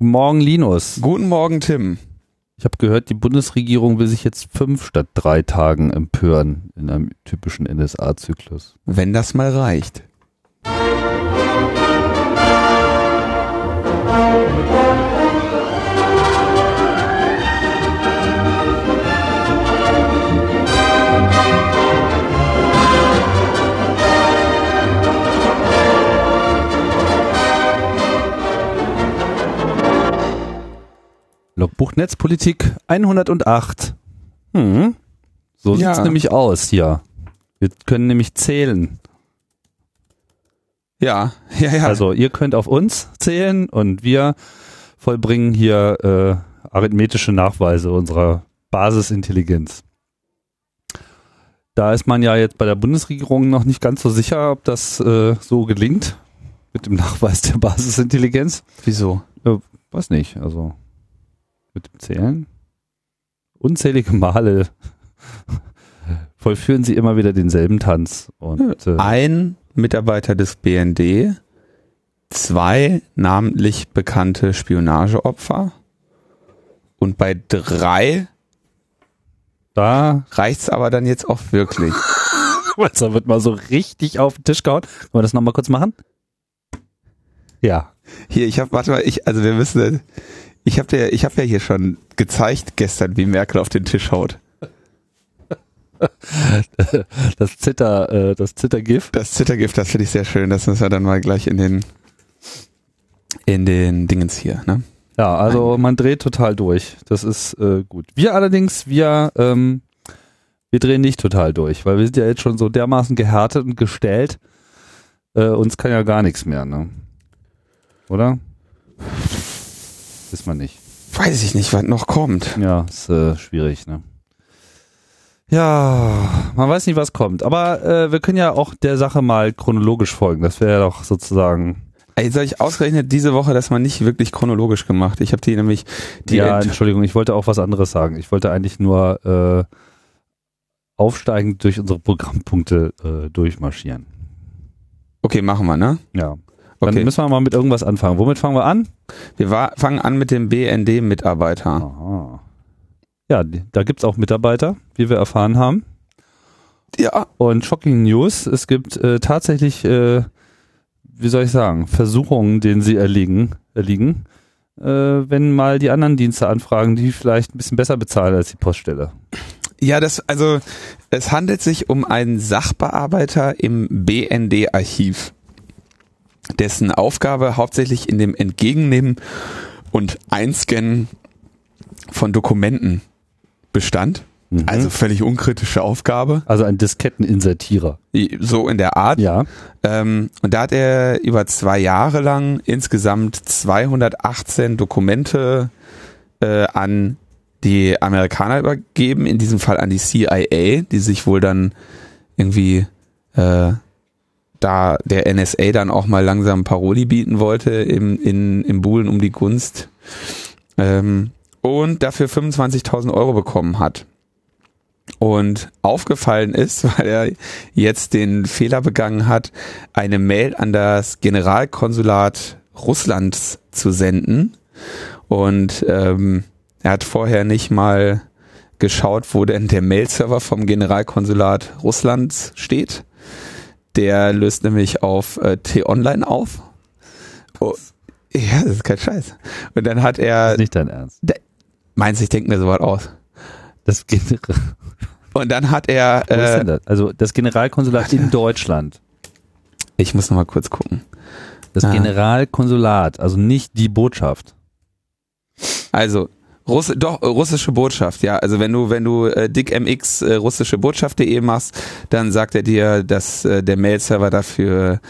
Guten Morgen, Linus. Guten Morgen, Tim. Ich habe gehört, die Bundesregierung will sich jetzt fünf statt drei Tagen empören in einem typischen NSA-Zyklus. Wenn das mal reicht. Logbuch Netzpolitik 108. Hm. So Ja. sieht's nämlich aus hier. Wir können nämlich zählen. Ja, ja, ja. Also ihr könnt auf uns zählen und wir vollbringen hier äh, arithmetische Nachweise unserer Basisintelligenz. Da ist man ja jetzt bei der Bundesregierung noch nicht ganz so sicher, ob das äh, so gelingt mit dem Nachweis der Basisintelligenz. Wieso? Weiß nicht, also mit dem Zählen. Unzählige Male vollführen sie immer wieder denselben Tanz. Und äh, Ein Mitarbeiter des BND, zwei namentlich bekannte Spionageopfer und bei drei da reicht's aber dann jetzt auch wirklich. da wird mal so richtig auf den Tisch gehauen. Wollen wir das nochmal kurz machen? Ja. Hier, ich habe, warte mal, ich, also wir müssen, ich habe dir, ich habe ja hier schon gezeigt gestern, wie Merkel auf den Tisch haut. Das Zitter, äh, das Zittergift. Das Zittergift, das finde ich sehr schön. Das müssen wir dann mal gleich in den, in den Dingens hier, ne? Ja, also man dreht total durch. Das ist äh, gut. Wir allerdings, wir, ähm, wir drehen nicht total durch, weil wir sind ja jetzt schon so dermaßen gehärtet und gestellt. Äh, uns kann ja gar nichts mehr, ne? Oder? Ist man nicht. Weiß ich nicht, was noch kommt. Ja, ist äh, schwierig, ne? Ja, man weiß nicht, was kommt. Aber äh, wir können ja auch der Sache mal chronologisch folgen. Das wäre ja doch sozusagen. Ey, soll ich ausgerechnet diese Woche das mal nicht wirklich chronologisch gemacht? Ich habe die nämlich die ja, Ent- Entschuldigung, ich wollte auch was anderes sagen. Ich wollte eigentlich nur äh, aufsteigend durch unsere Programmpunkte äh, durchmarschieren. Okay, machen wir, ne? Ja. Dann Okay. müssen wir mal mit irgendwas anfangen. Womit fangen wir an? Wir wa- fangen an mit dem BND-Mitarbeiter. Ja, da gibt's auch Mitarbeiter, wie wir erfahren haben. Ja. Und Shocking News, es gibt äh, tatsächlich, äh, wie soll ich sagen, Versuchungen, denen sie erliegen, erliegen äh, wenn mal die anderen Dienste anfragen, die vielleicht ein bisschen besser bezahlen als die Poststelle. Ja, das, also, es handelt sich um einen Sachbearbeiter im BND-Archiv, dessen Aufgabe hauptsächlich in dem Entgegennehmen und Einscannen von Dokumenten bestand. Mhm. Also völlig unkritische Aufgabe. Also ein Disketteninsertierer. So in der Art. Ja. Ähm, und da hat er über zwei Jahre lang insgesamt 218 Dokumente äh, an die Amerikaner übergeben, in diesem Fall an die CIA, die sich wohl dann irgendwie äh, da der NSA dann auch mal langsam Paroli bieten wollte im, in, im Buhlen um die Gunst ähm, und dafür 25.000 Euro bekommen hat. Und aufgefallen ist, weil er jetzt den Fehler begangen hat, eine Mail an das Generalkonsulat Russlands zu senden. Und ähm, er hat vorher nicht mal geschaut, wo denn der Mail-Server vom Generalkonsulat Russlands steht. Der löst nämlich auf äh, T-Online auf. Oh, ja, das ist kein Scheiß. Und dann hat Das er, ist nicht dein Ernst. meinst du, ich denke mir sowas aus. Das Gener Und dann hat er, Wo ist äh, denn das? Also das Generalkonsulat in Deutschland. ich muss noch mal kurz gucken. Das Ah. Generalkonsulat, also nicht die Botschaft. Also Russ doch äh, russische Botschaft, ja. Also wenn du wenn du äh, dickmx äh, russische Botschaft.de machst, dann sagt er dir, dass äh, der Mail-Server dafür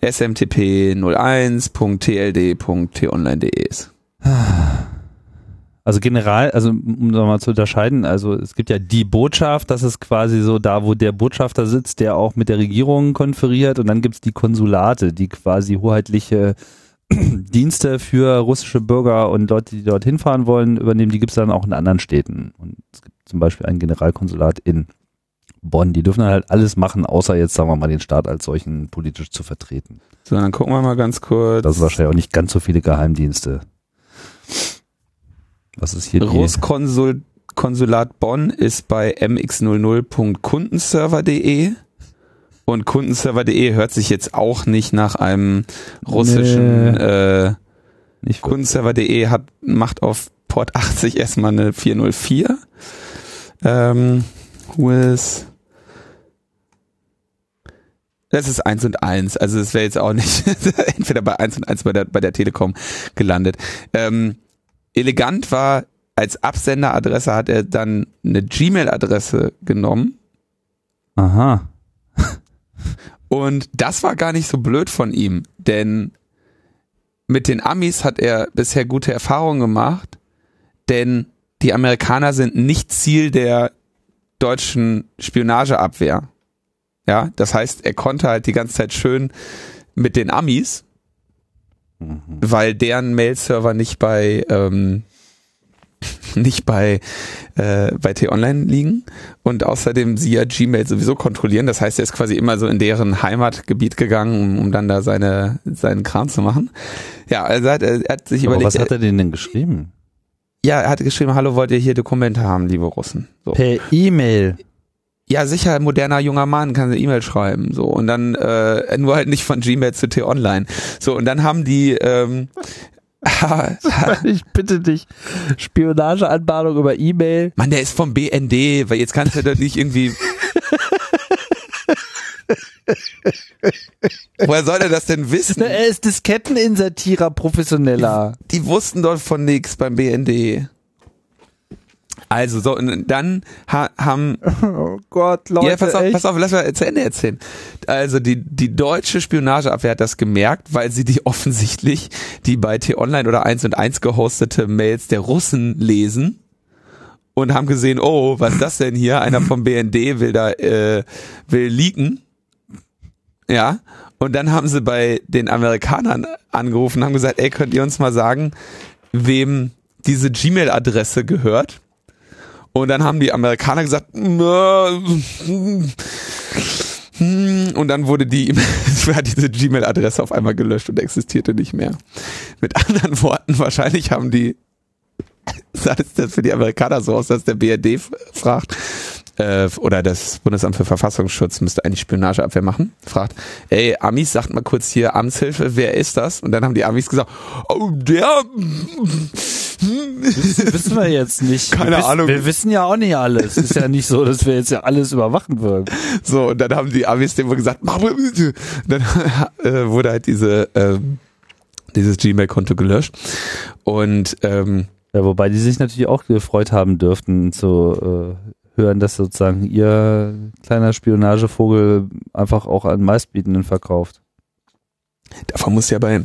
smtp 01.tld.tonline.de ist. Also general, also um da mal zu unterscheiden, also es gibt ja die Botschaft, das ist quasi so da, wo der Botschafter sitzt, der auch mit der Regierung konferiert und dann gibt's die Konsulate, die quasi hoheitliche Dienste für russische Bürger und Leute, die dorthin fahren wollen, übernehmen, die gibt's dann auch in anderen Städten. Und es gibt zum Beispiel ein Generalkonsulat in Bonn, die dürfen dann halt alles machen, außer jetzt, sagen wir mal, den Staat als solchen politisch zu vertreten. So, dann gucken wir mal ganz kurz. Das ist wahrscheinlich auch nicht ganz so viele Geheimdienste. Was ist hier Großkonsul Konsulat Bonn ist bei mx00.kundenserver.de und kundenserver.de hört sich jetzt auch nicht nach einem russischen nee, äh, Kundenserver.de hat macht auf Port 80 erstmal eine 404. Ähm, with das ist eins und eins. Also es wäre jetzt auch nicht entweder bei eins und eins bei der, bei der Telekom gelandet. Ähm, elegant war, als Absenderadresse hat er dann eine Gmail-Adresse genommen. Aha. Und das war gar nicht so blöd von ihm, denn mit den Amis hat er bisher gute Erfahrungen gemacht, denn die Amerikaner sind nicht Ziel der deutschen Spionageabwehr. Ja, das heißt, er konnte halt die ganze Zeit schön mit den Amis, mhm. weil deren Mail-Server nicht bei ähm, nicht bei äh, bei T-Online liegen und außerdem sie ja Gmail sowieso kontrollieren. Das heißt, er ist quasi immer so in deren Heimatgebiet gegangen, um, um dann da seine seinen Kram zu machen. Ja, also hat, er hat sich Aber überlegt. Was hat er denn denn geschrieben? Ja, er hat geschrieben, hallo, wollt ihr hier Dokumente haben, liebe Russen? So. Per E-Mail ja, sicher, moderner junger Mann kann eine E-Mail schreiben, so und dann äh, nur halt nicht von Gmail zu T-Online. So und dann haben die ähm, ich bitte dich, Spionageanbahnung über E-Mail. Mann, der ist vom BND, weil jetzt kannst du doch nicht irgendwie Woher soll er das denn wissen? Er ist Disketteninsertierer, professioneller. Die, die wussten doch von nix beim BND. Also so und dann ha, haben Oh Gott, Leute. Ja, pass auf, echt? pass auf, lass mal zu Ende erzählen. Also die die deutsche Spionageabwehr hat das gemerkt, weil sie die offensichtlich die bei T-Online oder 1 und 1 gehostete Mails der Russen lesen und haben gesehen, oh, was ist das denn hier? Einer vom BND will da äh, will leaken. Ja, und dann haben sie bei den Amerikanern angerufen, haben gesagt, ey, könnt ihr uns mal sagen, wem diese Gmail-Adresse gehört? Und dann haben die Amerikaner gesagt, und dann wurde die diese Gmail-Adresse auf einmal gelöscht und existierte nicht mehr. Mit anderen Worten, wahrscheinlich haben die, sah das für die Amerikaner so aus, dass der BRD fragt, äh, oder das Bundesamt für Verfassungsschutz müsste eigentlich Spionageabwehr machen, fragt, ey, Amis, sagt mal kurz hier Amtshilfe, wer ist das? Und dann haben die Amis gesagt, oh, der wissen, wissen wir jetzt nicht. Keine wir Ahnung. wir wissen ja auch nicht alles. Ist ja nicht so, dass wir jetzt ja alles überwachen würden. So, und dann haben die Amis dem gesagt, mach mal. Dann äh, wurde halt diese, äh, dieses Gmail-Konto gelöscht. Und ähm, ja, wobei die sich natürlich auch gefreut haben dürften zu äh, hören, dass sozusagen ihr kleiner Spionagevogel einfach auch an Meistbietenden verkauft. Davon muss ja bei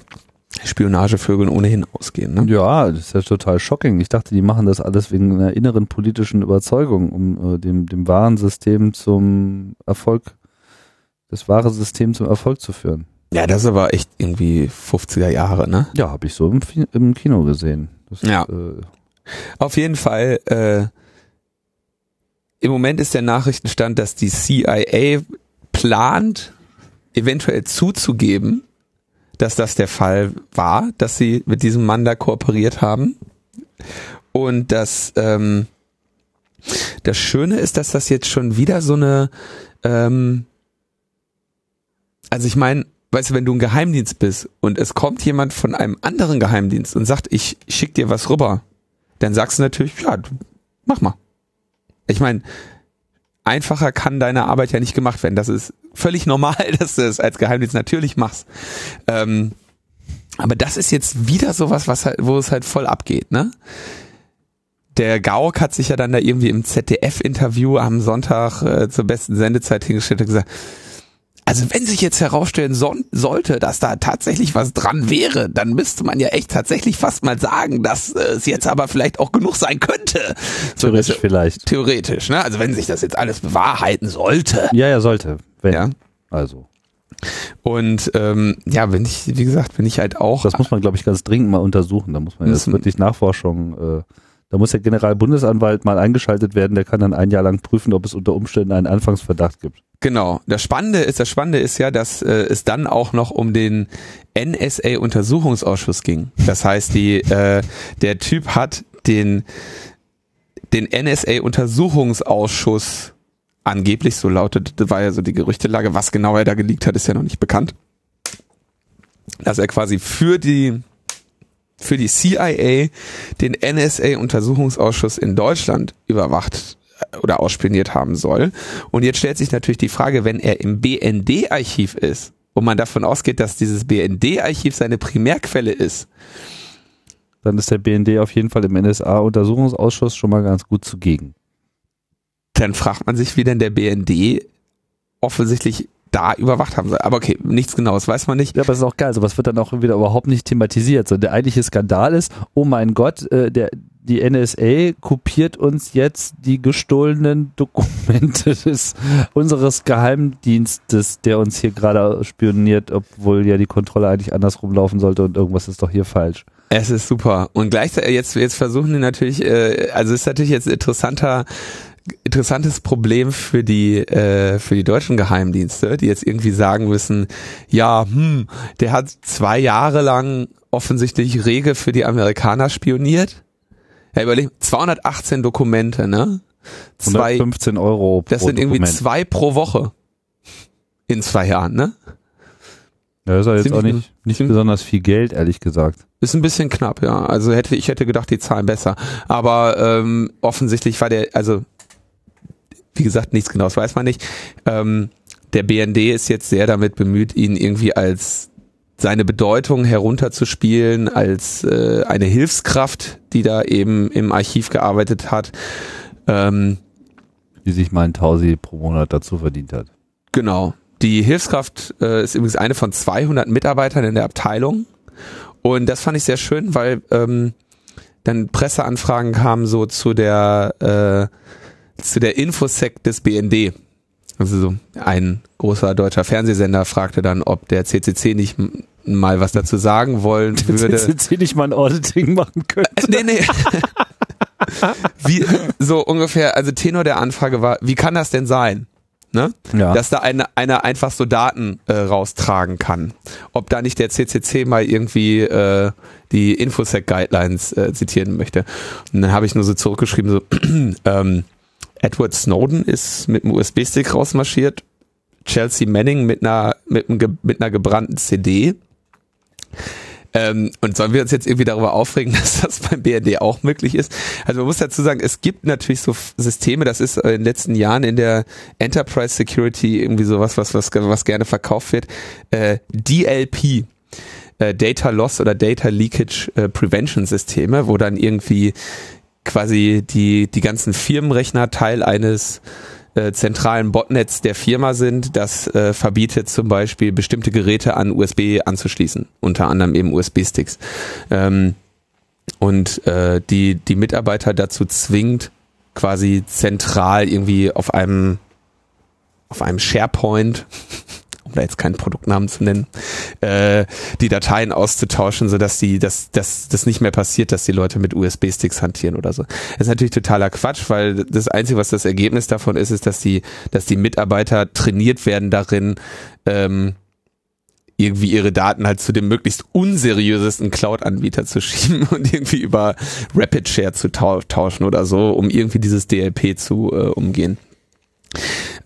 Spionagevögeln ohnehin ausgehen. Ne? Ja, das ist ja total shocking. Ich dachte, die machen das alles wegen einer inneren politischen Überzeugung, um äh, dem, dem wahren System zum Erfolg, das wahre System zum Erfolg zu führen. Ja, das aber echt irgendwie 50er Jahre, ne? Ja, habe ich so im, im, Kino gesehen. Das ja. äh, Auf jeden Fall, äh, im Moment ist der Nachrichtenstand, dass die CIA plant, eventuell zuzugeben, dass das der Fall war, dass sie mit diesem Mann da kooperiert haben. Und das, ähm, das Schöne ist, dass das jetzt schon wieder so eine, ähm, also ich meine, weißt du, wenn du ein Geheimdienst bist und es kommt jemand von einem anderen Geheimdienst und sagt, ich schick dir was rüber, dann sagst du natürlich, ja, mach mal. Ich meine, einfacher kann deine Arbeit ja nicht gemacht werden. Das ist völlig normal, dass du es als Geheimdienst natürlich machst. Ähm, aber das ist jetzt wieder sowas, was halt, wo es halt voll abgeht, ne? Der Gauck hat sich ja dann da irgendwie im ZDF-Interview am Sonntag äh, zur besten Sendezeit hingestellt und gesagt, also wenn sich jetzt herausstellen so, sollte, dass da tatsächlich was dran wäre, dann müsste man ja echt tatsächlich fast mal sagen, dass äh, es jetzt aber vielleicht auch genug sein könnte. Theoretisch so, vielleicht. Theoretisch, ne? Also wenn sich das jetzt alles bewahrheiten sollte. Ja, ja, sollte. Wenn. Ja. Also. Und ähm, ja, wenn ich, wie gesagt, wenn ich halt auch. Das muss man, glaube ich, ganz dringend mal untersuchen. Da muss man jetzt wirklich Nachforschung äh, da muss der Generalbundesanwalt mal eingeschaltet werden, der kann dann ein Jahr lang prüfen, ob es unter Umständen einen Anfangsverdacht gibt. Genau. Das Spannende ist, das Spannende ist ja, dass äh, es dann auch noch um den NSA-Untersuchungsausschuss ging. Das heißt, die, äh, der Typ hat den, den NSA-Untersuchungsausschuss angeblich, so lautet, war ja so die Gerüchtelage, was genau er da geleakt hat, ist ja noch nicht bekannt. Dass er quasi für die, für die CIA den NSA-Untersuchungsausschuss in Deutschland überwacht äh, oder ausspioniert haben soll. Und jetzt stellt sich natürlich die Frage, wenn er im BND-Archiv ist und man davon ausgeht, dass dieses BND-Archiv seine Primärquelle ist, dann ist der BND auf jeden Fall im NSA-Untersuchungsausschuss schon mal ganz gut zugegen. Dann fragt man sich, wie denn der BND offensichtlich da überwacht haben soll. Aber okay, nichts genaues weiß man nicht. Ja, aber es ist auch geil. Sowas wird dann auch wieder überhaupt nicht thematisiert. So, der eigentliche Skandal ist, oh mein Gott, äh, der, die NSA kopiert uns jetzt die gestohlenen Dokumente des, unseres Geheimdienstes, der uns hier gerade spioniert, obwohl ja die Kontrolle eigentlich andersrum laufen sollte und irgendwas ist doch hier falsch. Es ist super. Und gleichzeitig, jetzt, jetzt versuchen die natürlich, äh, also ist natürlich jetzt interessanter, interessantes Problem für die äh, für die deutschen Geheimdienste, die jetzt irgendwie sagen müssen, ja, hm, der hat zwei Jahre lang offensichtlich rege für die Amerikaner spioniert. Ja, überleg, 218 Dokumente, ne? Zwei, 115 Euro pro Das sind irgendwie Dokument. zwei pro Woche in zwei Jahren, ne? Ja, ist ja jetzt auch nicht, nicht besonders viel Geld, ehrlich gesagt. Ist ein bisschen knapp, ja. Also hätte ich hätte gedacht, die zahlen besser. Aber ähm, offensichtlich war der, also wie gesagt, nichts genaues weiß man nicht. Ähm, der BND ist jetzt sehr damit bemüht, ihn irgendwie als seine Bedeutung herunterzuspielen, als äh, eine Hilfskraft, die da eben im Archiv gearbeitet hat. Ähm, die sich mal ein Tausi pro Monat dazu verdient hat. Genau. Die Hilfskraft äh, ist übrigens eine von 200 Mitarbeitern in der Abteilung. Und das fand ich sehr schön, weil ähm, dann Presseanfragen kamen so zu der äh, zu der Infosec des BND. Also so ein großer deutscher Fernsehsender fragte dann, ob der CCC nicht mal was dazu sagen wollen der würde. CCC nicht mal ein Auditing machen könnte. Äh, nee, nee. wie, so ungefähr, also Tenor der Anfrage war, wie kann das denn sein? Ne? Ja. Dass da eine, einer einfach so Daten äh, raustragen kann. Ob da nicht der CCC mal irgendwie äh, die Infosec-Guidelines äh, zitieren möchte. Und dann habe ich nur so zurückgeschrieben, so, ähm, Edward Snowden ist mit einem USB-Stick rausmarschiert. Chelsea Manning mit einer, mit, einem, mit einer gebrannten CD. Ähm, und sollen wir uns jetzt irgendwie darüber aufregen, dass das beim BND auch möglich ist? Also man muss dazu sagen, es gibt natürlich so Systeme, das ist in den letzten Jahren in der Enterprise Security irgendwie sowas, was, was, was gerne verkauft wird. Äh, DLP, äh, Data Loss oder Data Leakage äh, Prevention Systeme, wo dann irgendwie quasi die, die ganzen Firmenrechner Teil eines äh, zentralen Botnets der Firma sind, das äh, verbietet zum Beispiel bestimmte Geräte an USB anzuschließen, unter anderem eben USB-Sticks. Ähm, und äh, die, die Mitarbeiter dazu zwingt, quasi zentral irgendwie auf einem auf einem SharePoint um da jetzt keinen Produktnamen zu nennen, äh, die Dateien auszutauschen, sodass die, dass, dass das nicht mehr passiert, dass die Leute mit USB-Sticks hantieren oder so. Das ist natürlich totaler Quatsch, weil das Einzige, was das Ergebnis davon ist, ist, dass die, dass die Mitarbeiter trainiert werden darin, ähm, irgendwie ihre Daten halt zu dem möglichst unseriösesten Cloud-Anbieter zu schieben und irgendwie über Rapid Share zu tauschen oder so, um irgendwie dieses DLP zu äh, umgehen.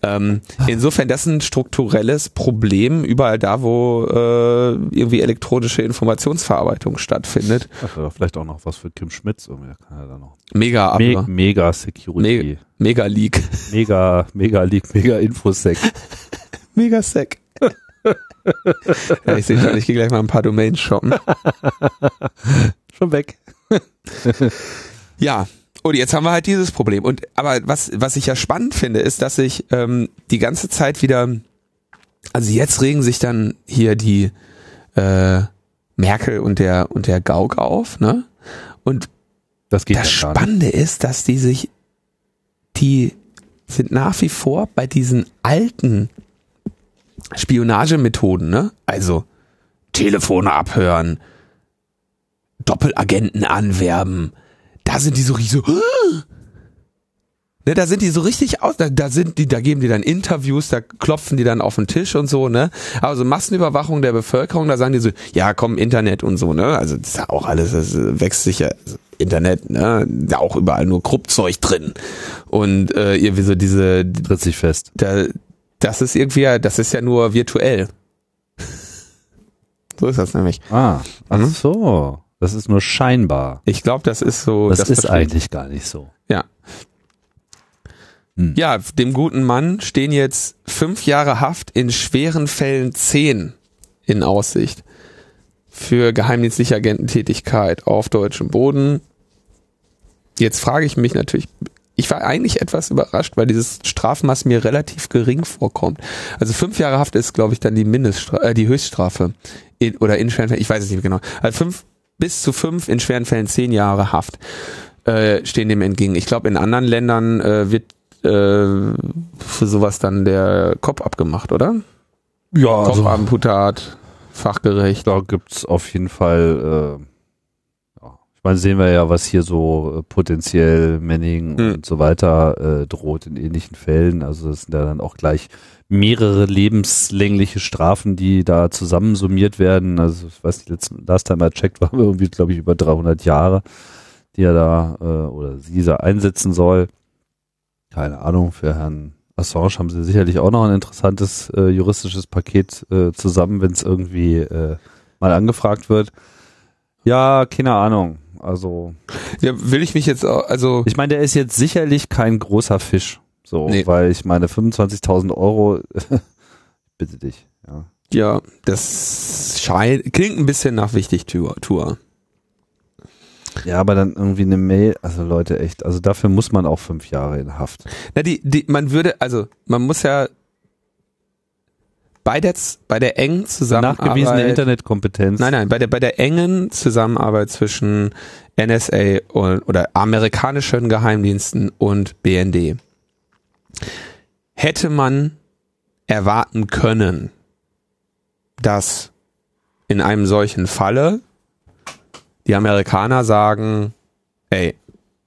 Ähm, insofern, das ist ein strukturelles Problem überall da, wo äh, irgendwie elektronische Informationsverarbeitung stattfindet. Ach, vielleicht auch noch was für Kim Schmitz. Irgendwie kann er da noch. Mega Me Mega Security. Me Mega Leak. Mega, Mega Leak, Mega Infosec. Mega Sec. ja, ich sehe schon, ich gehe gleich mal ein paar Domains shoppen. schon weg. ja, und jetzt haben wir halt dieses Problem. Und aber was, was ich ja spannend finde, ist, dass ich ähm, die ganze Zeit wieder, also jetzt regen sich dann hier die äh, Merkel und der und der Gauck auf, ne? Und das, geht das Spannende ist, dass die sich, die sind nach wie vor bei diesen alten Spionagemethoden, ne? Also Telefone abhören, Doppelagenten anwerben, da sind die so riesig so, Ne, da sind die so richtig aus, da, da sind die, da geben die dann Interviews, da klopfen die dann auf den Tisch und so, ne? Also Massenüberwachung der Bevölkerung, da sagen die so, ja, komm, Internet und so, ne? Also das ist ja auch alles, das wächst sich ja also Internet, ne? Da auch überall nur Kruppzeug drin. Und äh, irgendwie so diese Tritt sich fest. da, das ist irgendwie, ja- das ist ja nur virtuell. so ist das nämlich. Ah, ach Mhm. so. Das ist nur scheinbar. Ich glaube, das ist so. Das, ist verstehe- eigentlich gar nicht so. Ja. Hm. Ja, dem guten Mann stehen jetzt fünf Jahre Haft in schweren Fällen zehn in Aussicht für geheimdienstliche Agententätigkeit auf deutschem Boden. Jetzt frage ich mich natürlich, ich war eigentlich etwas überrascht, weil dieses Strafmaß mir relativ gering vorkommt. Also fünf Jahre Haft ist, glaube ich, dann die Mindeststrafe, äh, die Höchststrafe. In, oder in schweren Fällen, ich weiß es nicht mehr genau. Also fünf, bis zu fünf, in schweren Fällen zehn Jahre Haft äh, stehen dem entgegen. Ich glaube, in anderen Ländern äh, wird äh, für sowas dann der Kopf abgemacht, oder? Ja, also, Kopfamputat, fachgerecht. da gibt's auf jeden Fall, äh, ja. ich meine, sehen wir ja, was hier so äh, potenziell Manning Hm. und so weiter äh, droht in ähnlichen Fällen. Also das sind ja dann auch gleich mehrere lebenslängliche Strafen, die da zusammensummiert werden. Also ich weiß nicht, letzten, last time I checked, waren wir irgendwie, glaube ich, über 300 Jahre, die er da äh, oder sie da einsetzen soll. Keine Ahnung, für Herrn Assange haben sie sicherlich auch noch ein interessantes äh, juristisches Paket äh, zusammen, wenn es irgendwie äh, mal angefragt wird. Ja, keine Ahnung. Also Ja, will ich mich jetzt, auch- also ich meine, der ist jetzt sicherlich kein großer Fisch. So, Nee. weil ich meine 25.000 Euro, bitte dich. Ja. ja, das scheint, klingt ein bisschen nach Wichtigtour. Tour. ja, aber dann irgendwie eine Mail, also Leute, echt, also dafür muss man auch fünf Jahre in Haft. Na, die, die, man würde, also man muss ja bei der, bei der engen Zusammenarbeit. Nachgewiesene Internetkompetenz. Nein, nein, bei der, bei der engen Zusammenarbeit zwischen NSA und, oder amerikanischen Geheimdiensten und BND hätte man erwarten können, dass in einem solchen Falle die Amerikaner sagen, ey,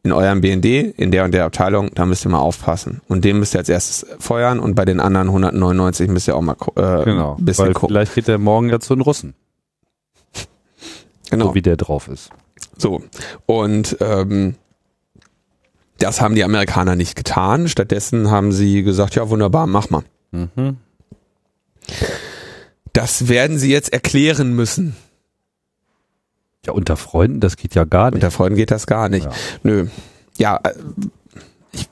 in eurem BND, in der und der Abteilung, da müsst ihr mal aufpassen. Und den müsst ihr als erstes feuern und bei den anderen 199 müsst ihr auch mal äh, Genau, ein bisschen gucken. vielleicht geht der morgen ja zu den Russen, Genau. so wie der drauf ist. So. Und ähm, das haben die Amerikaner nicht getan. Stattdessen haben sie gesagt, ja wunderbar, mach mal. Mhm. Das werden sie jetzt erklären müssen. Ja, unter Freunden, das geht ja gar nicht. Unter Freunden geht das gar nicht. Ja. Nö. Ja, äh, ich,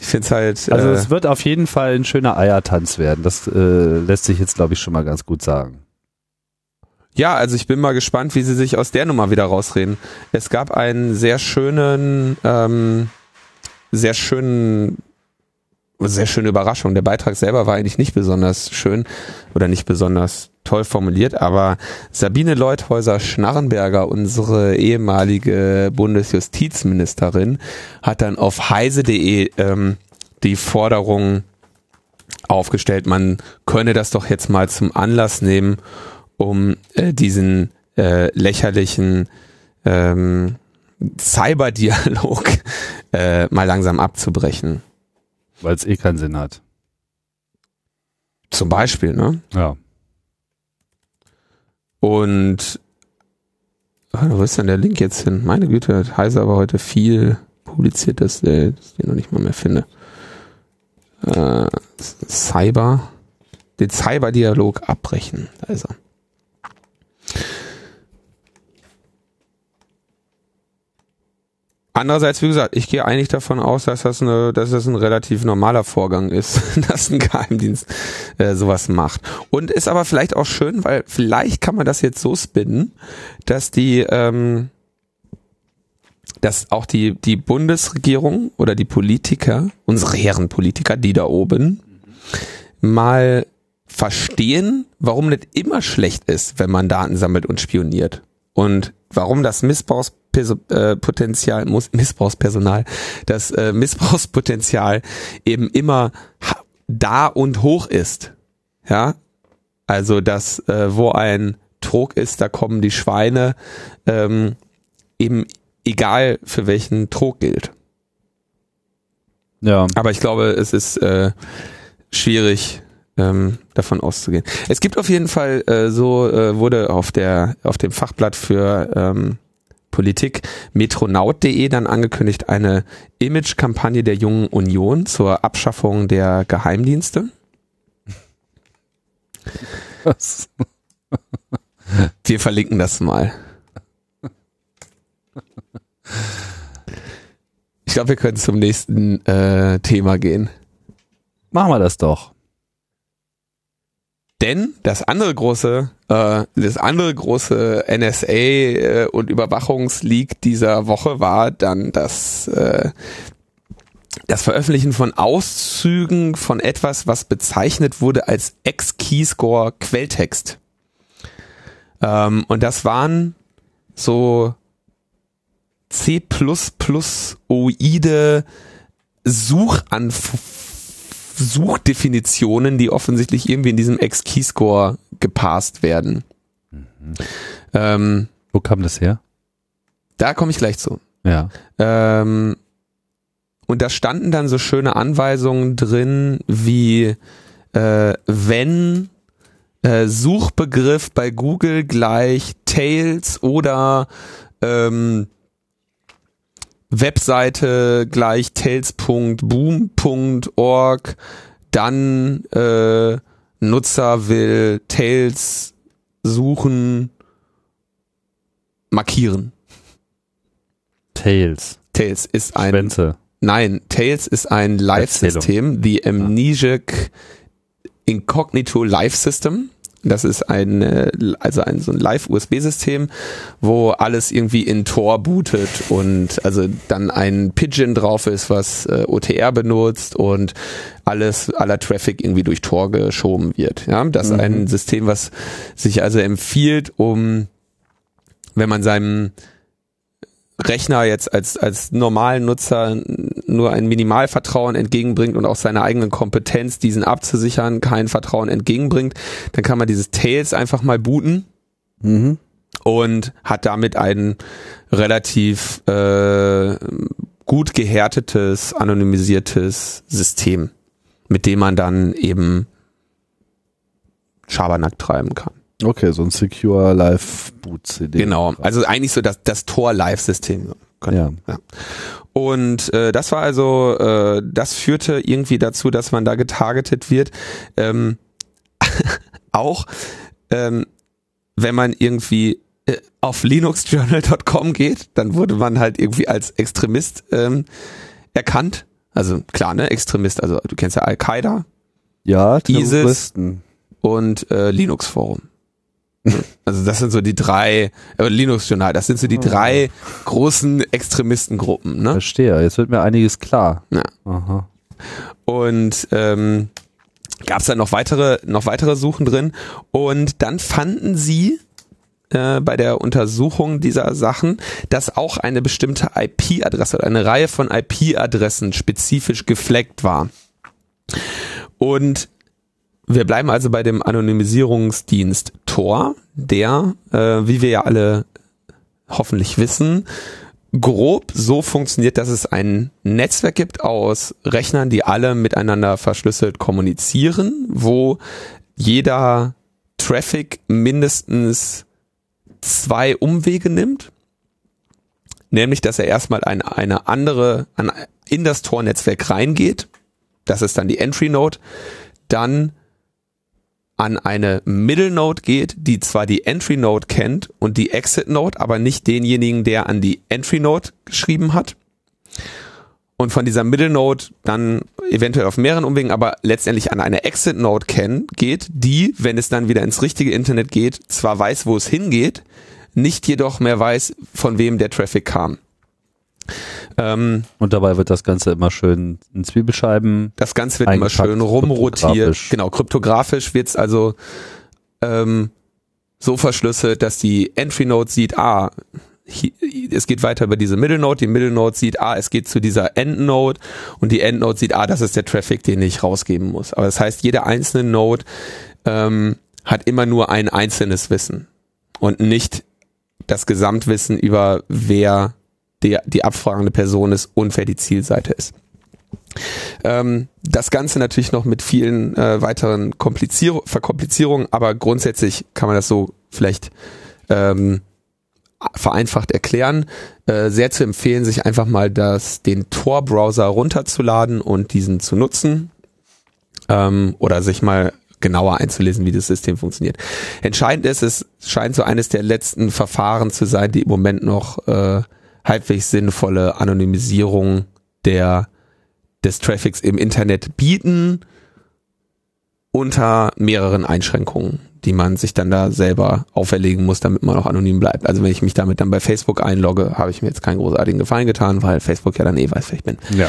ich finde es halt. Also äh, es wird auf jeden Fall ein schöner Eiertanz werden. Das äh, lässt sich jetzt, glaube ich, schon mal ganz gut sagen. Ja, also ich bin mal gespannt, wie sie sich aus der Nummer wieder rausreden. Es gab einen sehr schönen, ähm, sehr schönen, sehr schöne Überraschung. Der Beitrag selber war eigentlich nicht besonders schön oder nicht besonders toll formuliert, aber Sabine Leuthäuser-Schnarrenberger, unsere ehemalige Bundesjustizministerin, hat dann auf heise.de ähm, die Forderung aufgestellt, man könne das doch jetzt mal zum Anlass nehmen, um äh, diesen äh, lächerlichen ähm, Cyberdialog äh, mal langsam abzubrechen. Weil es eh keinen Sinn hat. Zum Beispiel, ne? Ja. Und wo ist denn der Link jetzt hin? Meine Güte, hat Heise aber heute viel publiziert, dass, äh, dass ich den noch nicht mal mehr finde. Äh, Cyber, den Cyberdialog abbrechen. Also. Andererseits, wie gesagt, ich gehe eigentlich davon aus, dass das, eine, dass das ein relativ normaler Vorgang ist, dass ein Geheimdienst äh, sowas macht. Und ist aber vielleicht auch schön, weil vielleicht kann man das jetzt so spinnen, dass die, ähm, dass auch die, die Bundesregierung oder die Politiker, unsere Herren Politiker, die da oben, mal verstehen, warum nicht immer schlecht ist, wenn man Daten sammelt und spioniert. Und warum das Missbrauchspotenzial, muss- Missbrauchspersonal, das äh, Missbrauchspotenzial eben immer da und hoch ist. Ja, also dass äh, wo ein Trog ist, da kommen die Schweine, ähm, eben egal für welchen Trog gilt. Ja. Aber ich glaube, es ist äh, schwierig ähm, davon auszugehen. Es gibt auf jeden Fall äh, so äh, wurde auf der auf dem Fachblatt für ähm, Politik metronaut.de dann angekündigt eine Image-Kampagne der jungen Union zur Abschaffung der Geheimdienste. Was? Wir verlinken das mal. Ich glaube, wir können zum nächsten äh, Thema gehen. Machen wir das doch. Denn das andere große, äh, das andere große NSA äh, und Überwachungsleak dieser Woche war dann das äh, das Veröffentlichen von Auszügen von etwas, was bezeichnet wurde als X-Keyscore Quelltext. Ähm, und das waren so C++ oide Suchanf Suchdefinitionen, die offensichtlich irgendwie in diesem X-Keyscore gepasst werden. Ähm, Wo kam das her? da komme ich gleich zu. Ja. Ähm, und da standen dann so schöne Anweisungen drin, wie äh, wenn äh, Suchbegriff bei Google gleich Tails oder ähm, Webseite gleich tails.boom.org, dann äh, Nutzer will Tails suchen, markieren. Tails. Tails ist ein Schwänze. Nein, Tails ist ein Live-System, the Amnesiac Incognito Live System. Das ist ein, äh, also ein so ein Live-USB-System, wo alles irgendwie in Tor bootet und also dann ein Pigeon drauf ist, was äh, OTR benutzt und alles, aller Traffic irgendwie durch Tor geschoben wird. Ja, das ist ein System, was sich also empfiehlt, um, wenn man seinem Rechner jetzt als, als normalen Nutzer nur ein Minimalvertrauen entgegenbringt und auch seine eigenen Kompetenz, diesen abzusichern, kein Vertrauen entgegenbringt, dann kann man dieses Tails einfach mal booten Mhm. und hat damit ein relativ äh, gut gehärtetes, anonymisiertes System, mit dem man dann eben Schabernack treiben kann. Okay, so ein Secure Live Boot CD. Genau, also eigentlich so das, das Tor-Live-System. Ja. Und äh, das war also, äh, das führte irgendwie dazu, dass man da getargetet wird. Ähm, auch ähm, wenn man irgendwie äh, auf linuxjournal.com geht, dann wurde man halt irgendwie als Extremist ähm, erkannt. Also klar, ne, Extremist, also du kennst ja Al-Qaida Ja, ISIS. Und äh, Linux Forum. Also das sind so die drei, äh, Linux Journal, das sind so die drei großen Extremistengruppen. Ne? Verstehe. Jetzt wird mir einiges klar. Ja. Aha. Und ähm, gab es dann noch weitere, noch weitere Suchen drin. Und dann fanden sie äh, bei der Untersuchung dieser Sachen, dass auch eine bestimmte IP-Adresse oder eine Reihe von IP-Adressen spezifisch gefleckt war. Und wir bleiben also bei dem Anonymisierungsdienst Tor, der, äh, wie wir ja alle hoffentlich wissen, grob so funktioniert, dass es ein Netzwerk gibt aus Rechnern, die alle miteinander verschlüsselt kommunizieren, wo jeder Traffic mindestens zwei Umwege nimmt. Nämlich, dass er erstmal eine, eine andere, an, in das Tor-Netzwerk reingeht. Das ist dann die Entry Node. Dann an eine Middle Node geht, die zwar die Entry Node kennt und die Exit Node, aber nicht denjenigen, der an die Entry Node geschrieben hat. Und von dieser Middle Node dann eventuell auf mehreren Umwegen, aber letztendlich an eine Exit Node kennen, geht, die, wenn es dann wieder ins richtige Internet geht, zwar weiß, wo es hingeht, nicht jedoch mehr weiß, von wem der Traffic kam. Ähm, Und dabei wird das Ganze immer schön in Zwiebelscheiben. das Ganze wird immer schön rumrotiert. kryptografisch. Genau, kryptografisch wird's also ähm, so verschlüsselt, dass die Entry Node sieht, ah, hi- es geht weiter über diese Middle Node, die Middle Node sieht, ah, es geht zu dieser End Node und die End Node sieht, ah, das ist der Traffic, den ich rausgeben muss. Aber das heißt, jede einzelne Node ähm, hat immer nur ein einzelnes Wissen und nicht das Gesamtwissen über wer der, die abfragende Person ist und wer die Zielseite ist. Ähm, das Ganze natürlich noch mit vielen äh, weiteren Komplizier Verkomplizierungen, aber grundsätzlich kann man das so vielleicht ähm, vereinfacht erklären. Äh, sehr zu empfehlen, sich einfach mal das, den Tor-Browser runterzuladen und diesen zu nutzen. Ähm, oder sich mal genauer einzulesen, wie das System funktioniert. Entscheidend ist, es scheint so eines der letzten Verfahren zu sein, die im Moment noch äh, halbwegs sinnvolle Anonymisierung der des Traffics im Internet bieten unter mehreren Einschränkungen die man sich dann da selber auferlegen muss, damit man auch anonym bleibt. Also wenn ich mich damit dann bei Facebook einlogge, habe ich mir jetzt keinen großartigen Gefallen getan, weil Facebook ja dann eh weiß, wer ich bin. Ja.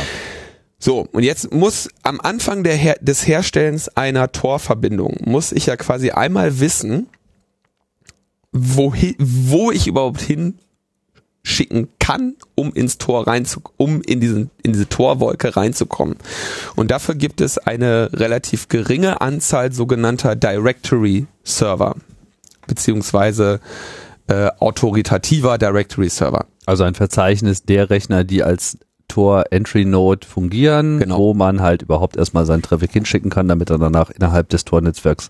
So, und jetzt muss am Anfang Her des Herstellens einer Tor-Verbindung, muss ich ja quasi einmal wissen, wohin, wo ich überhaupt hin schicken kann, um ins Tor rein zu, um in diesen, in diese Torwolke reinzukommen. Und dafür gibt es eine relativ geringe Anzahl sogenannter Directory Server, beziehungsweise äh, autoritativer Directory Server. Also ein Verzeichnis der Rechner, die als Tor Entry Node fungieren, Genau. wo man halt überhaupt erstmal seinen Traffic hinschicken kann, damit er danach innerhalb des Tor-Netzwerks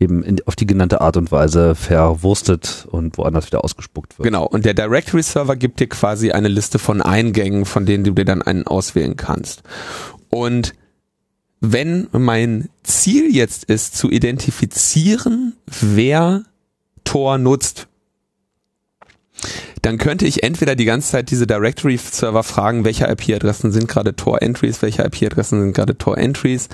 eben in, auf die genannte Art und Weise verwurstet und woanders wieder ausgespuckt wird. Genau. Und der Directory Server gibt dir quasi eine Liste von Eingängen, von denen du dir dann einen auswählen kannst. Und wenn mein Ziel jetzt ist, zu identifizieren, wer Tor nutzt, dann könnte ich entweder die ganze Zeit diese Directory Server fragen, welche IP-Adressen sind gerade Tor Entries, welche IP-Adressen sind gerade Tor Entries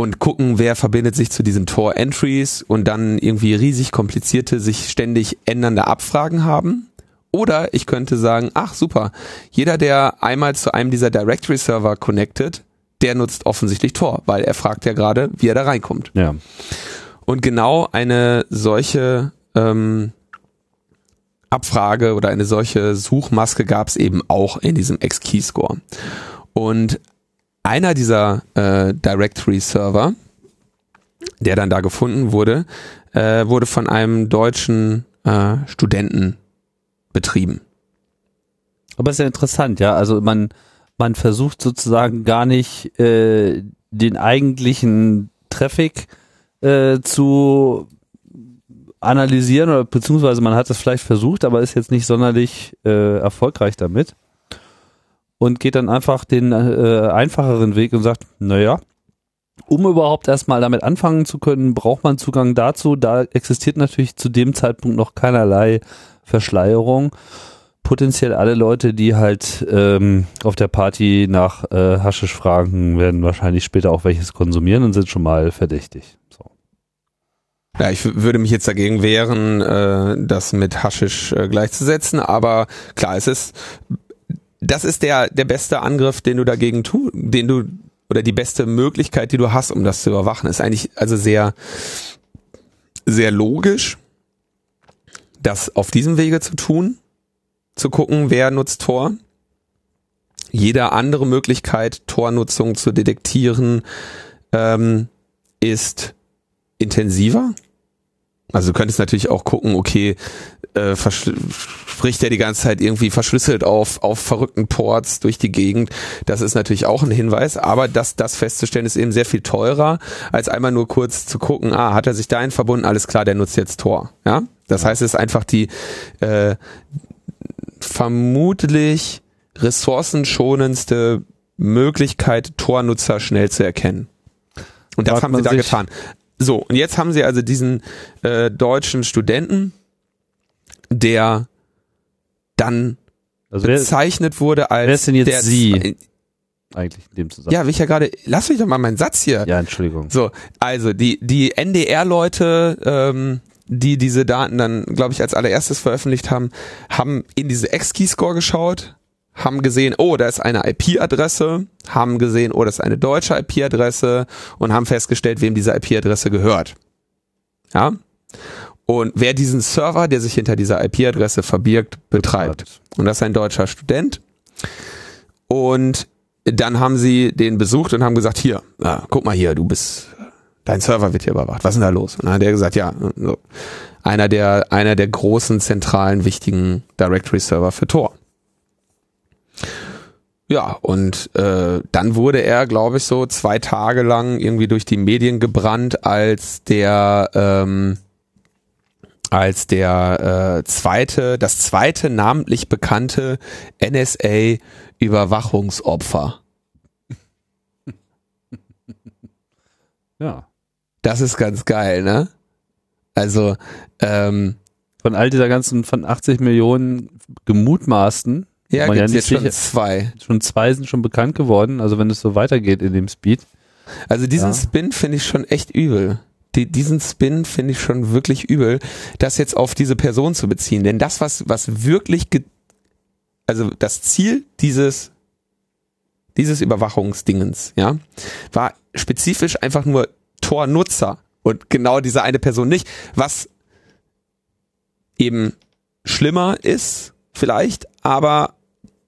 und gucken, wer verbindet sich zu diesen Tor Entries und dann irgendwie riesig komplizierte, sich ständig ändernde Abfragen haben. Oder ich könnte sagen, ach super, jeder, der einmal zu einem dieser Directory Server connected, der nutzt offensichtlich Tor, weil er fragt ja gerade, wie er da reinkommt. Ja. Und genau eine solche ähm, Abfrage oder eine solche Suchmaske gab es eben auch in diesem X-Keyscore. Und einer dieser äh, Directory-Server, der dann da gefunden wurde, äh, wurde von einem deutschen äh, Studenten betrieben. Aber ist ja interessant, ja. Also man, man versucht sozusagen gar nicht äh, den eigentlichen Traffic äh, zu analysieren oder beziehungsweise man hat es vielleicht versucht, aber ist jetzt nicht sonderlich äh, erfolgreich damit und geht dann einfach den äh, einfacheren Weg und sagt, naja, um überhaupt erstmal damit anfangen zu können, braucht man Zugang dazu. Da existiert natürlich zu dem Zeitpunkt noch keinerlei Verschleierung. Potenziell alle Leute, die halt ähm, auf der Party nach äh, Haschisch fragen, werden wahrscheinlich später auch welches konsumieren und sind schon mal verdächtig. So. Ja, ich würde mich jetzt dagegen wehren, äh, das mit Haschisch äh, gleichzusetzen, aber klar, es ist, das ist der, der beste Angriff, den du dagegen tu, den du, oder die beste Möglichkeit, die du hast, um das zu überwachen. Ist eigentlich also sehr, sehr logisch, das auf diesem Wege zu tun, zu gucken, wer nutzt Tor. Jede andere Möglichkeit, Tornutzung zu detektieren, ähm, ist intensiver. Also du könntest natürlich auch gucken, okay, äh, spricht er die ganze Zeit irgendwie verschlüsselt auf, auf verrückten Ports durch die Gegend. Das ist natürlich auch ein Hinweis, aber das, das festzustellen ist eben sehr viel teurer, als einmal nur kurz zu gucken, ah, hat er sich dahin verbunden, alles klar, der nutzt jetzt Tor. Ja? Das heißt, es ist einfach die äh, vermutlich ressourcenschonendste Möglichkeit, Tornutzer schnell zu erkennen. Und das Fragt haben sie da getan. So, und jetzt haben sie also diesen äh, deutschen Studenten, der dann Also wer bezeichnet wurde als wer ist denn jetzt der Sie? eigentlich in dem Zusammenhang? Ja, will ich ja gerade, lass mich doch mal meinen Satz hier. ja Entschuldigung. So, also die, die NDR-Leute, ähm, die diese Daten dann, glaube ich, als allererstes veröffentlicht haben, haben in diese X-Key-Score geschaut, haben gesehen, oh, da ist eine IP-Adresse, haben gesehen, oh, das ist eine deutsche IP-Adresse und haben festgestellt, wem diese IP-Adresse gehört. Ja? Und wer diesen Server, der sich hinter dieser IP-Adresse verbirgt, betreibt. Und das ist ein deutscher Student. Und dann haben sie den besucht und haben gesagt, hier, ah, guck mal hier, du bist, dein Server wird hier überwacht. Was ist denn da los? Und dann hat er gesagt, ja, so. einer der, einer der großen, zentralen, wichtigen Directory-Server für Tor. ja, und äh, dann wurde er, glaube ich, so zwei Tage lang irgendwie durch die Medien gebrannt als der ähm, als der äh, zweite, das zweite namentlich bekannte NSA-Überwachungsopfer. Ja. Das ist ganz geil, ne? Also ähm, Von all dieser ganzen, von 80 Millionen gemutmaßten, ja, Man ja nicht jetzt schon sicher- zwei. schon zwei sind schon bekannt geworden. Also wenn es so weitergeht in dem Speed. Also diesen Ja. Spin finde ich schon echt übel. Die, diesen Spin finde ich schon wirklich übel, das jetzt auf diese Person zu beziehen. Denn das, was, was wirklich, ge also das Ziel dieses, dieses Überwachungsdingens, ja, war spezifisch einfach nur Tor-Nutzer und genau diese eine Person nicht, was eben schlimmer ist, vielleicht, aber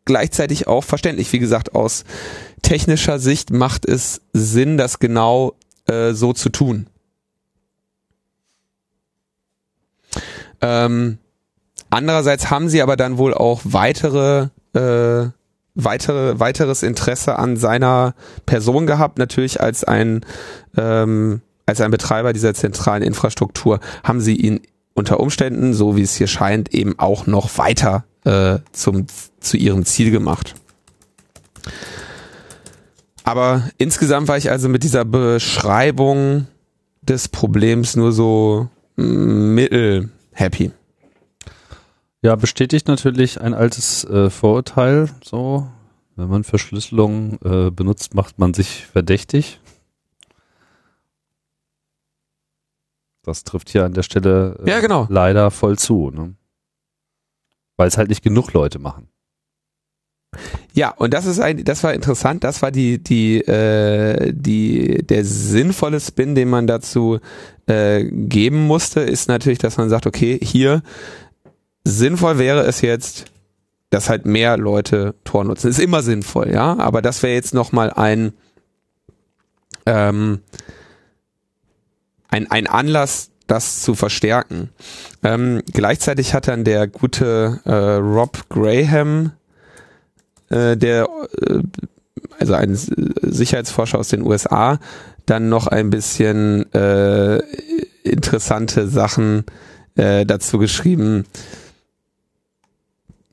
gleichzeitig auch verständlich. Wie gesagt, aus technischer Sicht macht es Sinn, das genau äh, so zu tun. Ähm, andererseits haben sie aber dann wohl auch weitere, äh, weitere, weiteres Interesse an seiner Person gehabt, natürlich als ein, ähm, als ein Betreiber dieser zentralen Infrastruktur, haben sie ihn unter Umständen, so wie es hier scheint, eben auch noch weiter äh, zum, zu ihrem Ziel gemacht. Aber insgesamt war ich also mit dieser Beschreibung des Problems nur so mm, mittel happy. Ja, bestätigt natürlich ein altes äh, Vorurteil. So, wenn man Verschlüsselung äh, benutzt, macht man sich verdächtig. Das trifft hier an der Stelle äh, Ja, genau. leider voll zu, ne? weil es halt nicht genug Leute machen. Ja, und das ist ein, das war interessant. Das war die, die, äh, die, der sinnvolle Spin, den man dazu äh, geben musste, ist natürlich, dass man sagt, okay, hier sinnvoll wäre es jetzt, dass halt mehr Leute Tor nutzen. Ist immer sinnvoll, ja, aber das wäre jetzt noch mal ein ähm, ein, ein Anlass, das zu verstärken. Ähm, gleichzeitig hat dann der gute äh, Rob Graham, äh, der äh, also ein Sicherheitsforscher aus den USA, dann noch ein bisschen äh, interessante Sachen äh, dazu geschrieben,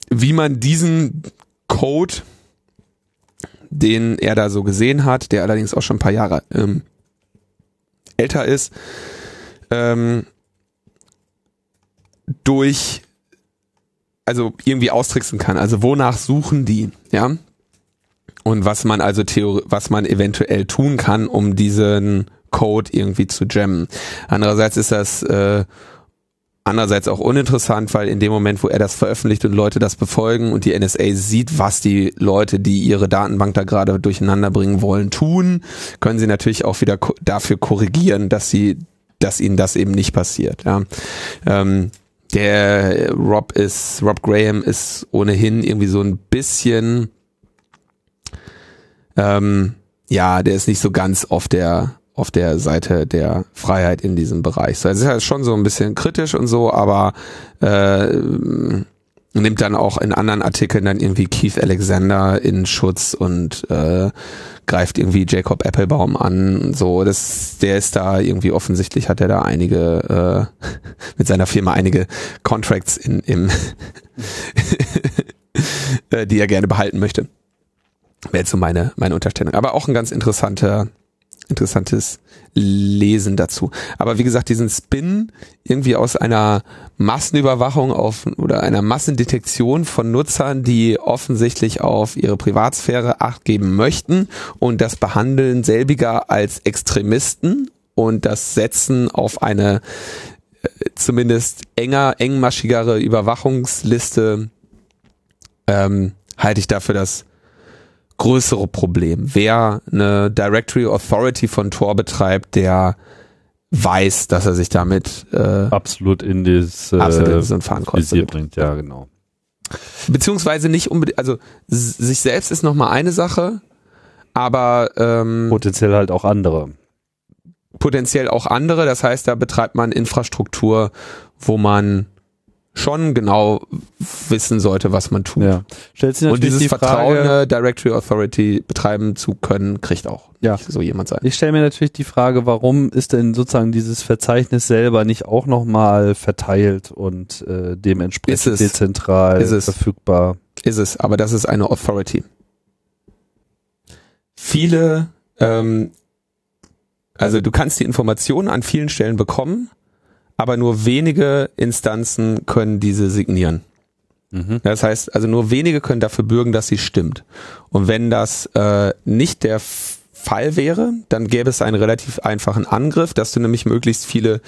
wie man diesen Code, den er da so gesehen hat, der allerdings auch schon ein paar Jahre ähm, älter ist, ähm, durch also irgendwie austricksen kann. Also wonach suchen die, ja? Und was man also Theorie, was man eventuell tun kann, um diesen Code irgendwie zu jammen. Andererseits ist das äh, andererseits auch uninteressant, weil in dem Moment, wo er das veröffentlicht und Leute das befolgen und die NSA sieht, was die Leute, die ihre Datenbank da gerade durcheinander bringen wollen, tun, können sie natürlich auch wieder ko dafür korrigieren, dass sie, dass ihnen das eben nicht passiert. Ja. Ähm, der Rob ist, Rob Graham ist ohnehin irgendwie so ein bisschen, ähm, ja, der ist nicht so ganz auf der auf der Seite der Freiheit in diesem Bereich. So, also ist schon so ein bisschen kritisch und so, aber äh, nimmt dann auch in anderen Artikeln dann irgendwie Keith Alexander in Schutz und äh, greift irgendwie Jacob Applebaum an so. Das, der ist da irgendwie offensichtlich hat er da einige äh, mit seiner Firma einige Contracts in im äh, die er gerne behalten möchte. Wäre jetzt so meine meine Unterstellung. Aber auch ein ganz interessanter interessantes Lesen dazu. Aber wie gesagt, diesen Spin irgendwie aus einer Massenüberwachung auf oder einer Massendetektion von Nutzern, die offensichtlich auf ihre Privatsphäre Acht geben möchten und das Behandeln selbiger als Extremisten und das Setzen auf eine äh, zumindest enger, engmaschigere Überwachungsliste ähm, halte ich dafür das größere Problem. Wer eine Directory Authority von Tor betreibt, der weiß, dass er sich damit äh, Absolut in das äh, absolut in Fahnenkreuz Visier bringt. ja genau. Beziehungsweise nicht unbedingt, also sich selbst ist nochmal eine Sache, aber ähm, Potenziell halt auch andere. potenziell auch andere. Das heißt, da betreibt man Infrastruktur, wo man schon genau wissen sollte, was man tut. Ja. Und dieses die Vertrauen, eine Directory Authority betreiben zu können, kriegt auch Ja. so jemand sein. ich stelle mir natürlich die Frage, warum ist denn sozusagen dieses Verzeichnis selber nicht auch nochmal verteilt und äh, dementsprechend Ist dezentral Ist es. verfügbar? Ist es, aber das ist eine Authority. Viele, ähm, also du kannst die Informationen an vielen Stellen bekommen, aber nur wenige Instanzen können diese signieren. Mhm. Das heißt, also nur wenige können dafür bürgen, dass sie stimmt. Und wenn das äh, nicht der Fall wäre, dann gäbe es einen relativ einfachen Angriff, dass du nämlich möglichst viele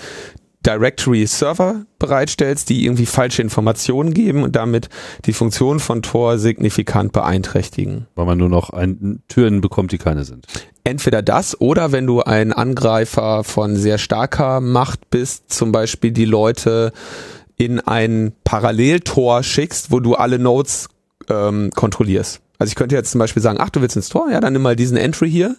Directory-Server bereitstellst, die irgendwie falsche Informationen geben und damit die Funktion von Tor signifikant beeinträchtigen. Weil man nur noch ein, Türen bekommt, die keine sind. Entweder das oder wenn du ein Angreifer von sehr starker Macht bist, zum Beispiel die Leute in ein Paralleltor schickst, wo du alle Nodes ähm, kontrollierst. Also ich könnte jetzt zum Beispiel sagen, ach, du willst ins Tor? Ja, dann nimm mal diesen Entry hier.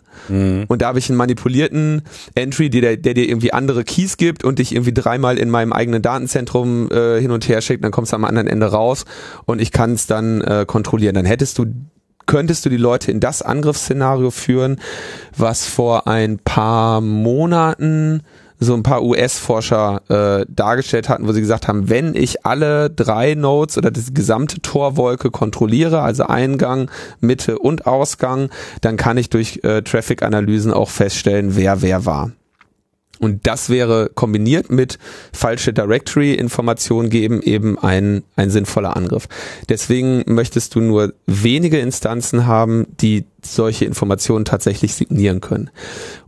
Und da habe ich einen manipulierten Entry, der, der dir irgendwie andere Keys gibt und dich irgendwie dreimal in meinem eigenen Datenzentrum äh, hin und her schickt, dann kommst du am anderen Ende raus und ich kann es dann äh, kontrollieren. Dann hättest du könntest du die Leute in das Angriffsszenario führen, was vor ein paar Monaten so ein paar US-Forscher äh, dargestellt hatten, wo sie gesagt haben, wenn ich alle drei Nodes oder die gesamte Torwolke kontrolliere, also Eingang, Mitte und Ausgang, dann kann ich durch äh, Traffic-Analysen auch feststellen, wer wer war. Und das wäre kombiniert mit falsche Directory-Informationen geben eben ein, ein sinnvoller Angriff. Deswegen möchtest du nur wenige Instanzen haben, die solche Informationen tatsächlich signieren können.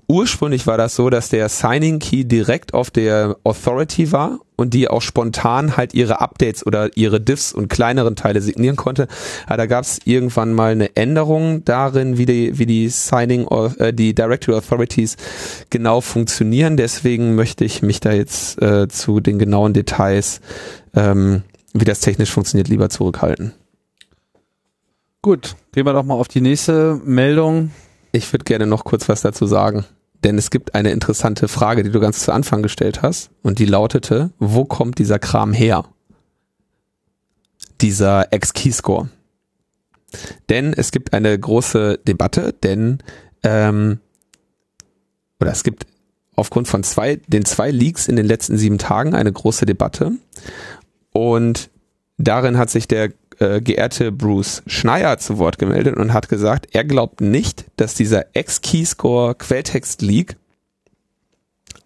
Ursprünglich war das so, dass der Signing Key direkt auf der Authority war und die auch spontan halt ihre Updates oder ihre Diffs und kleineren Teile signieren konnte. Aber da gab es irgendwann mal eine Änderung darin, wie die, wie die Signing, äh, die Directory Authorities genau funktionieren. Deswegen möchte ich mich da jetzt äh, zu den genauen Details, ähm, wie das technisch funktioniert, lieber zurückhalten. Gut, gehen wir doch mal auf die nächste Meldung. Ich würde gerne noch kurz was dazu sagen. Denn es gibt eine interessante Frage, die du ganz zu Anfang gestellt hast. Und die lautete, wo kommt dieser Kram her? Dieser X-Keyscore. Denn es gibt eine große Debatte, denn ähm, oder es gibt aufgrund von zwei, den zwei Leaks in den letzten sieben Tagen eine große Debatte. Und darin hat sich der äh, geehrte Bruce Schneier zu Wort gemeldet und hat gesagt, er glaubt nicht, dass dieser X-Keyscore Quelltext-Leak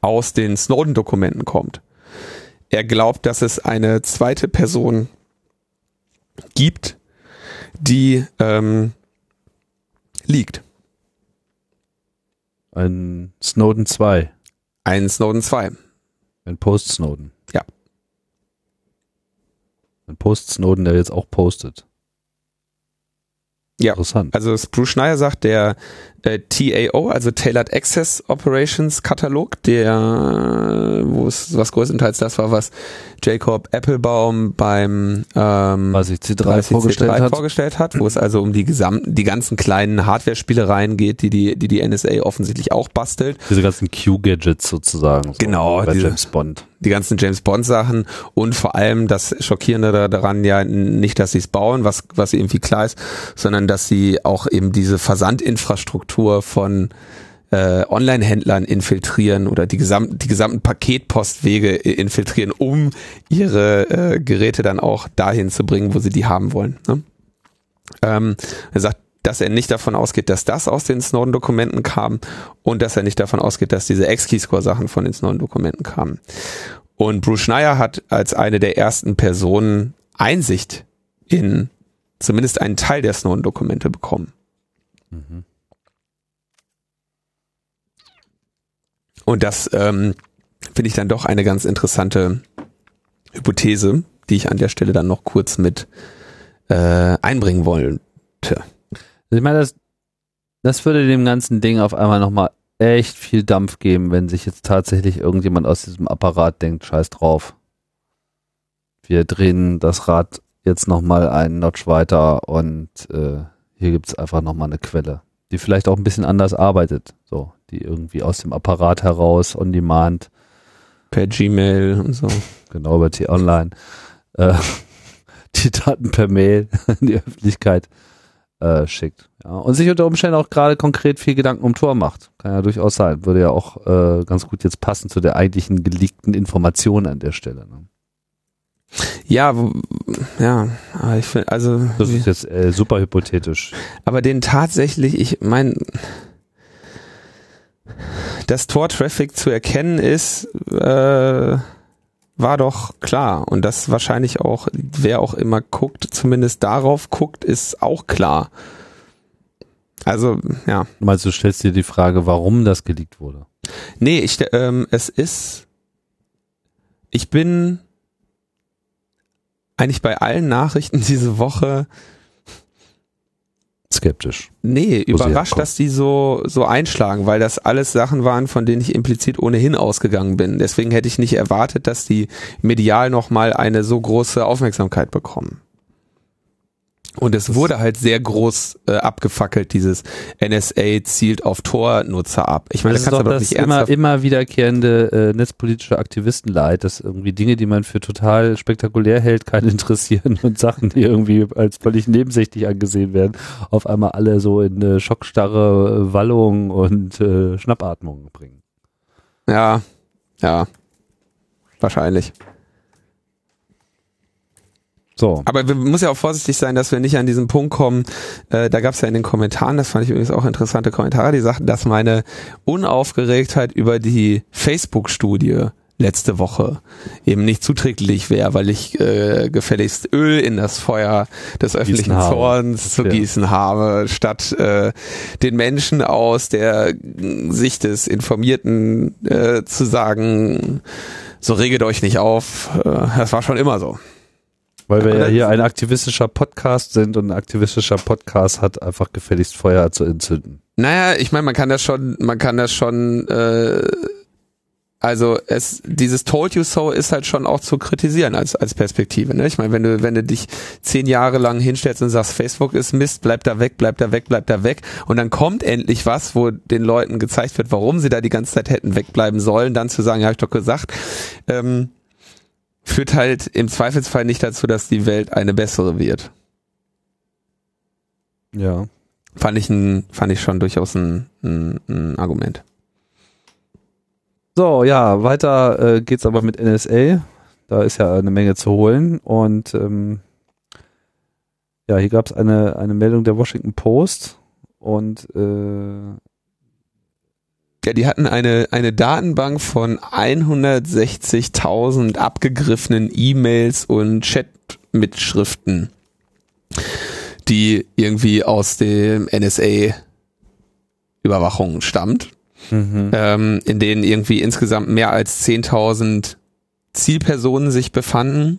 aus den Snowden-Dokumenten kommt. Er glaubt, dass es eine zweite Person gibt, die ähm, liegt. Ein Snowden 2. Ein Snowden 2. Ein Post-Snowden. Ja. Ein Post-Snowden, der jetzt auch postet. Ja. Interessant. Also Bruce Schneier sagt, der äh, TAO, also Tailored Access Operations Katalog, der, wo es was größtenteils das war, was Jacob Applebaum beim ähm, Was ich C3 30 vorgestellt C3 hat. vorgestellt hat, wo es also um die gesamten, die ganzen kleinen Hardware-Spielereien geht, die die, die die NSA offensichtlich auch bastelt. Diese ganzen Q-Gadgets sozusagen. So Genau, Bei diese- James Bond. die ganzen James Bond Sachen und vor allem das Schockierende da- daran ja nicht, dass sie es bauen, was, was irgendwie klar ist, sondern dass sie auch eben diese Versandinfrastruktur von äh, Online-Händlern infiltrieren oder die gesamten, die gesamten Paketpostwege infiltrieren, um ihre äh, Geräte dann auch dahin zu bringen, wo sie die haben wollen. Ne? Ähm, er sagt, dass er nicht davon ausgeht, dass das aus den Snowden-Dokumenten kam und dass er nicht davon ausgeht, dass diese X-Keyscore-Sachen von den Snowden-Dokumenten kamen. Und Bruce Schneier hat als eine der ersten Personen Einsicht in zumindest einen Teil der Snowden-Dokumente bekommen. Und das ähm, finde ich dann doch eine ganz interessante Hypothese, die ich an der Stelle dann noch kurz mit äh, einbringen wollte. Ich meine, das, das würde dem ganzen Ding auf einmal nochmal echt viel Dampf geben, wenn sich jetzt tatsächlich irgendjemand aus diesem Apparat denkt, scheiß drauf. Wir drehen das Rad jetzt nochmal einen Notch weiter und äh, hier gibt's einfach nochmal eine Quelle, die vielleicht auch ein bisschen anders arbeitet. So, die irgendwie aus dem Apparat heraus, on demand, Per Gmail und so. genau über T-Online, äh, die Daten per Mail in die Öffentlichkeit äh, schickt. Ja, und sich unter Umständen auch gerade konkret viel Gedanken um Tor macht. Kann ja durchaus sein. Würde ja auch äh, ganz gut jetzt passen zu der eigentlichen geleakten Information an der Stelle. Ne? Ja, ja, ich finde, also. Das ist jetzt äh, super hypothetisch. Aber den tatsächlich, ich meine, dass Tor-Traffic zu erkennen ist, äh, war doch klar. Und das wahrscheinlich auch, wer auch immer guckt, zumindest darauf guckt, ist auch klar. Also, ja. Du meinst, du stellst dir die Frage, warum das geleakt wurde? Nee, ich, ähm, es ist, ich bin eigentlich bei allen Nachrichten diese Woche skeptisch. Nee, überrascht, dass die so, so einschlagen, weil das alles Sachen waren, von denen ich implizit ohnehin ausgegangen bin. Deswegen hätte ich nicht erwartet, dass die medial nochmal eine so große Aufmerksamkeit bekommen. Und es wurde halt sehr groß äh, abgefackelt, dieses NSA zielt auf Tor-Nutzer ab. Ich meine, das, das kannst du aber nicht immer, immer wiederkehrende äh, netzpolitische Aktivistenleid, dass irgendwie Dinge, die man für total spektakulär hält, keinen interessieren und Sachen, die irgendwie als völlig nebensächlich angesehen werden, auf einmal alle so in eine schockstarre Wallung und äh, Schnappatmung bringen. Ja, ja, wahrscheinlich. So. Aber wir muss ja auch vorsichtig sein, dass wir nicht an diesen Punkt kommen. Äh, da gab es ja in den Kommentaren, das fand ich übrigens auch interessante Kommentare, die sagten, dass meine Unaufgeregtheit über die Facebook-Studie letzte Woche eben nicht zuträglich wäre, weil ich äh, gefälligst Öl in das Feuer des öffentlichen gießen Zorns zu gießen habe, statt äh, den Menschen aus der Sicht des Informierten äh, zu sagen, so reget euch nicht auf. Äh, das war schon immer so. Weil wir ja hier ein aktivistischer Podcast sind und ein aktivistischer Podcast hat einfach gefälligst Feuer zu entzünden. Naja, ich meine, man kann das schon, man kann das schon, äh, also es, dieses Told You So ist halt schon auch zu kritisieren als, als Perspektive. Ne? Ich meine, wenn du, wenn du dich zehn Jahre lang hinstellst und sagst, Facebook ist Mist, bleib da weg, bleib da weg, bleib da weg, und dann kommt endlich was, wo den Leuten gezeigt wird, warum sie da die ganze Zeit hätten wegbleiben sollen, dann zu sagen, ja, hab ich doch gesagt, ähm, führt halt im Zweifelsfall nicht dazu, dass die Welt eine bessere wird. Ja. Fand ich, ein, fand ich schon durchaus ein, ein, ein Argument. So, ja, weiter äh, geht's aber mit NSA. Da ist ja eine Menge zu holen. Und ähm, ja, hier gab es eine, eine Meldung der Washington Post und äh, ja, die hatten eine, eine Datenbank von 160.000 abgegriffenen E-Mails und Chat-Mitschriften, die irgendwie aus dem NSA-Überwachung stammt, mhm. ähm, in denen irgendwie insgesamt mehr als 10.000 Zielpersonen sich befanden.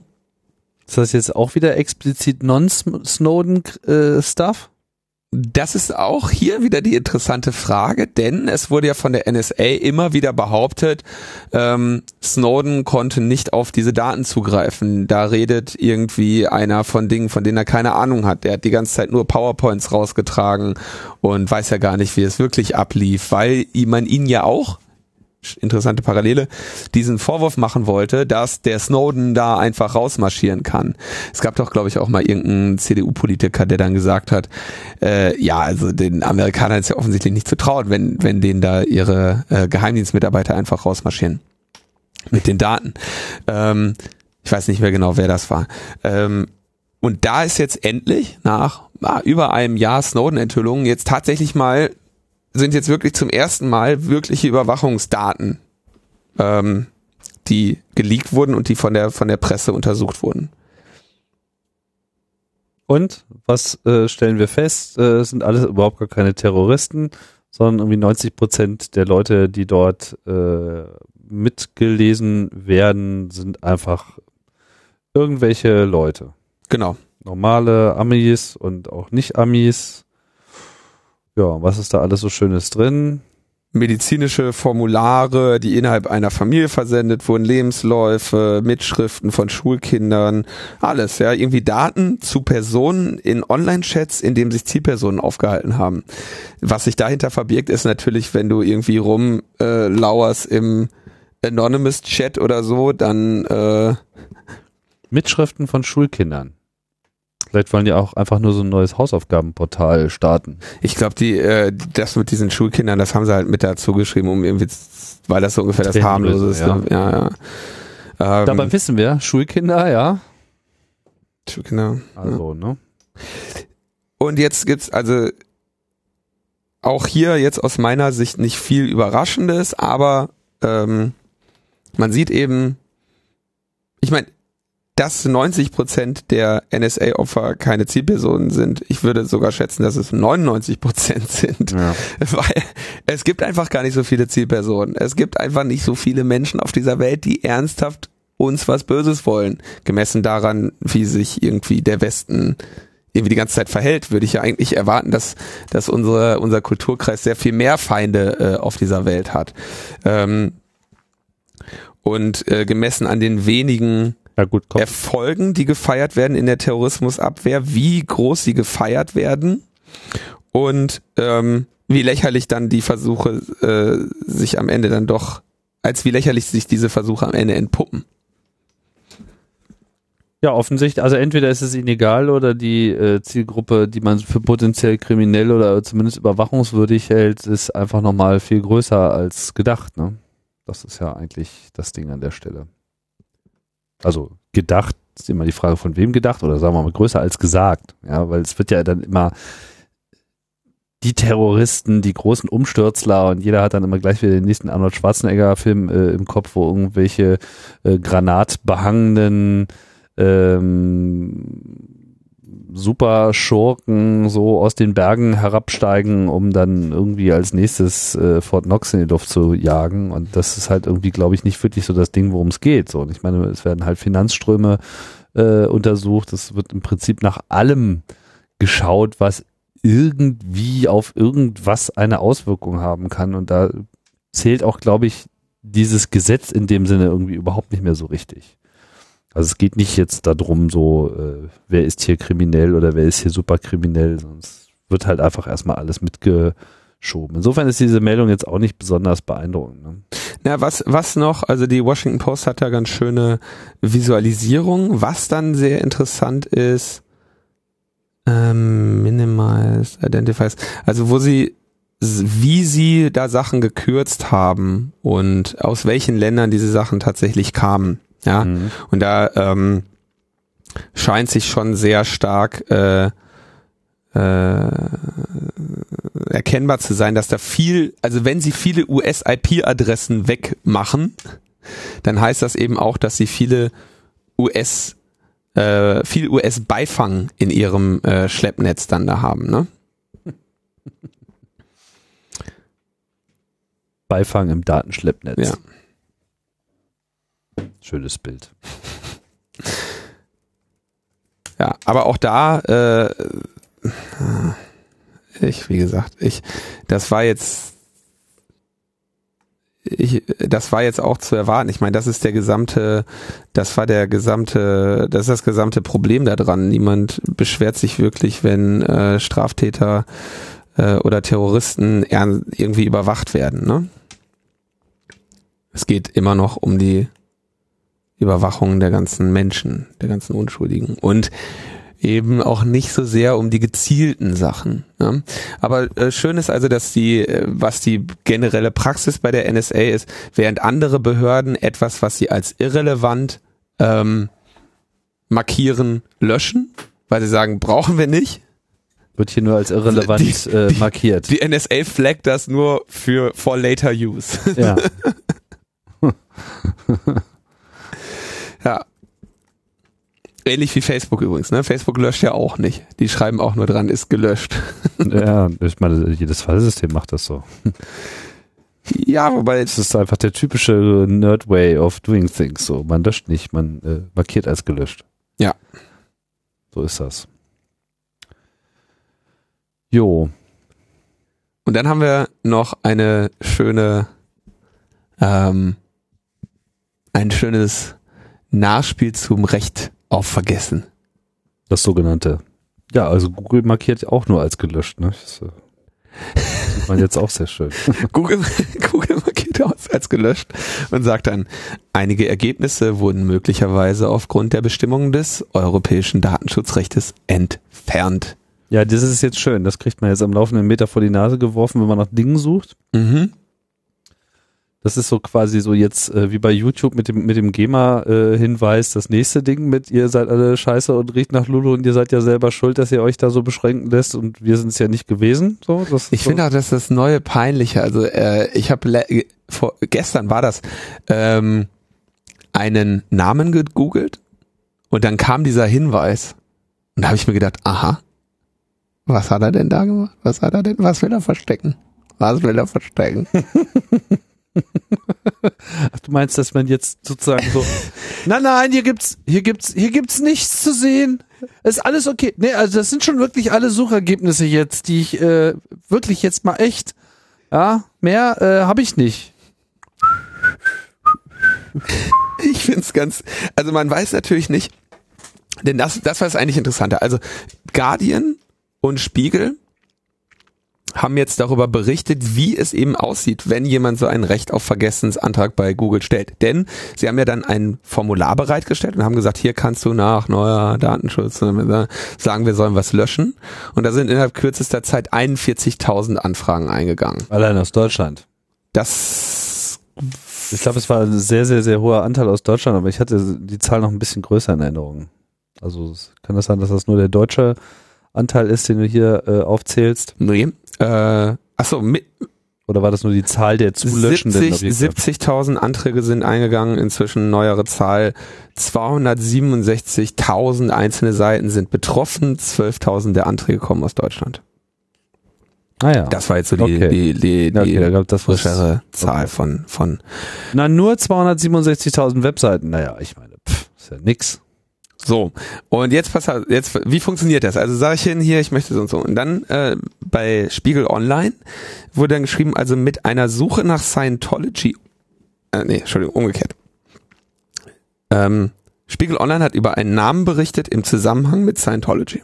Ist das jetzt auch wieder explizit Non-Snowden-Stuff? Das ist auch hier wieder die interessante Frage, denn es wurde ja von der NSA immer wieder behauptet, ähm, Snowden konnte nicht auf diese Daten zugreifen. Da redet irgendwie einer von Dingen, von denen er keine Ahnung hat. Der hat die ganze Zeit nur PowerPoints rausgetragen und weiß ja gar nicht, wie es wirklich ablief, weil man ihn ja auch interessante Parallele, diesen Vorwurf machen wollte, dass der Snowden da einfach rausmarschieren kann. Es gab doch, glaube ich, auch mal irgendeinen CDU-Politiker, der dann gesagt hat, äh, ja, also den Amerikanern ist ja offensichtlich nicht zu trauen, wenn, wenn denen da ihre äh, Geheimdienstmitarbeiter einfach rausmarschieren. Mit den Daten. Ähm, ich weiß nicht mehr genau, wer das war. Ähm, und da ist jetzt endlich nach ah, über einem Jahr Snowden-Enthüllungen jetzt tatsächlich mal sind jetzt wirklich zum ersten Mal wirkliche Überwachungsdaten, ähm, die geleakt wurden und die von der von der Presse untersucht wurden. Und was äh, stellen wir fest? Äh, sind alles überhaupt gar keine Terroristen, sondern irgendwie 90 Prozent der Leute, die dort äh, mitgelesen werden, sind einfach irgendwelche Leute. Genau. Normale Amis und auch Nicht-Amis ja, was ist da alles so Schönes drin? medizinische Formulare, die innerhalb einer Familie versendet wurden, Lebensläufe, Mitschriften von Schulkindern, alles, ja, irgendwie Daten zu Personen in Online-Chats, in dem sich Zielpersonen aufgehalten haben. Was sich dahinter verbirgt, ist natürlich, wenn du irgendwie rumlauerst äh, im Anonymous Chat oder so, dann äh, Mitschriften von Schulkindern. Vielleicht wollen die auch einfach nur so ein neues Hausaufgabenportal starten. Ich glaube, die, äh, das mit diesen Schulkindern, das haben sie halt mit dazu geschrieben, um irgendwie, weil das so ungefähr das harmlose ist. Ja. ne? ja, ja. Ähm, Dabei wissen wir, Schulkinder, ja. Schulkinder. Also, ne? Und jetzt gibt's also auch hier jetzt aus meiner Sicht nicht viel Überraschendes, aber ähm, man sieht eben, ich meine, dass 90 Prozent der NSA-Opfer keine Zielpersonen sind. Ich würde sogar schätzen, dass es 99 Prozent sind, Ja. weil es gibt einfach gar nicht so viele Zielpersonen. Es gibt einfach nicht so viele Menschen auf dieser Welt, die ernsthaft uns was Böses wollen. Gemessen daran, wie sich irgendwie der Westen irgendwie die ganze Zeit verhält, würde ich ja eigentlich erwarten, dass, dass unsere, unser Kulturkreis sehr viel mehr Feinde äh, auf dieser Welt hat. Ähm, und äh, gemessen an den wenigen Ja gut, komm. Erfolgen, die gefeiert werden in der Terrorismusabwehr, wie groß sie gefeiert werden und ähm, wie lächerlich dann die Versuche äh, sich am Ende dann doch, als wie lächerlich sich diese Versuche am Ende entpuppen. Ja, offensichtlich, also entweder ist es ihnen egal oder die äh, Zielgruppe, die man für potenziell kriminell oder zumindest überwachungswürdig hält, ist einfach nochmal viel größer als gedacht. Ne? Das ist ja eigentlich das Ding an der Stelle. Also gedacht ist immer die Frage, von wem gedacht oder sagen wir mal größer als gesagt. Ja, weil es wird ja dann immer die Terroristen, die großen Umstürzler und jeder hat dann immer gleich wieder den nächsten Arnold Schwarzenegger-Film äh, im Kopf, wo irgendwelche äh, granatbehangenen ähm, super Schurken so aus den Bergen herabsteigen, um dann irgendwie als nächstes äh, Fort Knox in die Luft zu jagen. Und das ist halt irgendwie, glaube ich, nicht wirklich so das Ding, worum es geht. So, und ich meine, es werden halt Finanzströme äh, untersucht. Es wird im Prinzip nach allem geschaut, was irgendwie auf irgendwas eine Auswirkung haben kann. Und da zählt auch, glaube ich, dieses Gesetz in dem Sinne irgendwie überhaupt nicht mehr so richtig. Also es geht nicht jetzt darum, so, äh, wer ist hier kriminell oder wer ist hier superkriminell, es wird halt einfach erstmal alles mitgeschoben. Insofern ist diese Meldung jetzt auch nicht besonders beeindruckend. Ne? Na, was, was noch, also die Washington Post hat da ganz schöne Visualisierung. Was dann sehr interessant ist, ähm, Minimize Identifies, also wo sie wie sie da Sachen gekürzt haben und aus welchen Ländern diese Sachen tatsächlich kamen. Ja, Mhm. und da ähm, scheint sich schon sehr stark äh, äh, erkennbar zu sein, dass da viel, also wenn sie viele US-IP-Adressen wegmachen, dann heißt das eben auch, dass sie viele US, äh, viel US-Beifang in ihrem äh, Schleppnetz dann da haben, ne? Beifang im Datenschleppnetz. Ja. Schönes Bild. Ja, aber auch da, äh, ich, wie gesagt, ich, das war jetzt, ich, das war jetzt auch zu erwarten. Ich meine, das ist der gesamte, das war der gesamte, das ist das gesamte Problem daran. Niemand beschwert sich wirklich, wenn äh, Straftäter äh, oder Terroristen irgendwie überwacht werden. Ne? Es geht immer noch um die Überwachung der ganzen Menschen, der ganzen Unschuldigen und eben auch nicht so sehr um die gezielten Sachen. Ne? Aber äh, schön ist also, dass die, äh, was die generelle Praxis bei der NSA ist, während andere Behörden etwas, was sie als irrelevant ähm, markieren, löschen, weil sie sagen, brauchen wir nicht. Wird hier nur als irrelevant Die- äh, die- markiert. Die NSA flaggt das nur für for later use. ja. Ja. Ähnlich wie Facebook übrigens, ne? Facebook löscht ja auch nicht. Die schreiben auch nur dran, ist gelöscht. ja, ich meine, jedes Fallsystem macht das so. Ja, wobei Es ist einfach der typische Nerd Way of doing things. So, man löscht nicht, man äh, markiert als gelöscht. Ja. So ist das. Jo, Und dann haben wir noch eine schöne, ähm, ein schönes Nachspiel zum Recht auf Vergessen. das sogenannte. Ja, also Google markiert auch nur als gelöscht. Ne? Das äh, sieht man jetzt auch sehr schön. Google, Google markiert aus als gelöscht und sagt dann, einige Ergebnisse wurden möglicherweise aufgrund der Bestimmungen des europäischen Datenschutzrechtes entfernt. Ja, das ist jetzt schön. Das kriegt man jetzt am laufenden Meter vor die Nase geworfen, wenn man nach Dingen sucht. Mhm. Das ist so quasi so jetzt äh, wie bei YouTube mit dem mit dem GEMA-Hinweis das nächste Ding mit ihr seid alle scheiße und riecht nach Lulu und ihr seid ja selber schuld, dass ihr euch da so beschränken lässt und wir sind es ja nicht gewesen. So, Ich so. finde auch, dass das neue peinliche. Also äh, ich habe vor gestern war das ähm, einen Namen gegoogelt und dann kam dieser Hinweis und da habe ich mir gedacht, aha, was hat er denn da gemacht? Was hat er denn? Was will er verstecken? Was will er verstecken? Ach, du meinst, dass man jetzt sozusagen so, nein, nein, hier gibt's, hier gibt's, hier gibt's nichts zu sehen. Ist alles okay. Nee, also das sind schon wirklich alle Suchergebnisse jetzt, die ich äh, wirklich jetzt mal echt, ja, mehr äh, habe ich nicht. Ich finde es ganz, also man weiß natürlich nicht, denn das, das war das eigentlich Interessante. Also Guardian und Spiegel haben jetzt darüber berichtet, wie es eben aussieht, wenn jemand so ein Recht auf Vergessensantrag bei Google stellt. Denn sie haben ja dann ein Formular bereitgestellt und haben gesagt, hier kannst du nach neuer Datenschutz sagen, wir sollen was löschen. Und da sind innerhalb kürzester Zeit 41.000 Anfragen eingegangen. Allein aus Deutschland. Das Ich glaube, es war ein sehr, sehr, sehr hoher Anteil aus Deutschland, aber ich hatte die Zahl noch ein bisschen größer in Erinnerung. Also kann das sein, dass das nur der deutsche Anteil ist, den du hier äh, aufzählst? nee, äh, achso, mit, Oder war das nur die Zahl der zu löschenden 70 Objekte? 70.000 Anträge sind eingegangen, inzwischen neuere Zahl. 267.000 einzelne Seiten sind betroffen, 12.000 der Anträge kommen aus Deutschland. Ah ja. Das war jetzt so die, Okay. die, die, die okay, gab das frischere Zahl okay. von, von. Na, nur 267.000 Webseiten. Naja, ich meine, pff, ist ja nix. So, und jetzt pass jetzt, wie funktioniert das? Also sage ich hin, hier, ich möchte so und so. Und dann äh, bei Spiegel Online wurde dann geschrieben, also mit einer Suche nach Scientology, äh, nee, Entschuldigung, umgekehrt. Ähm, Spiegel Online hat über einen Namen berichtet im Zusammenhang mit Scientology.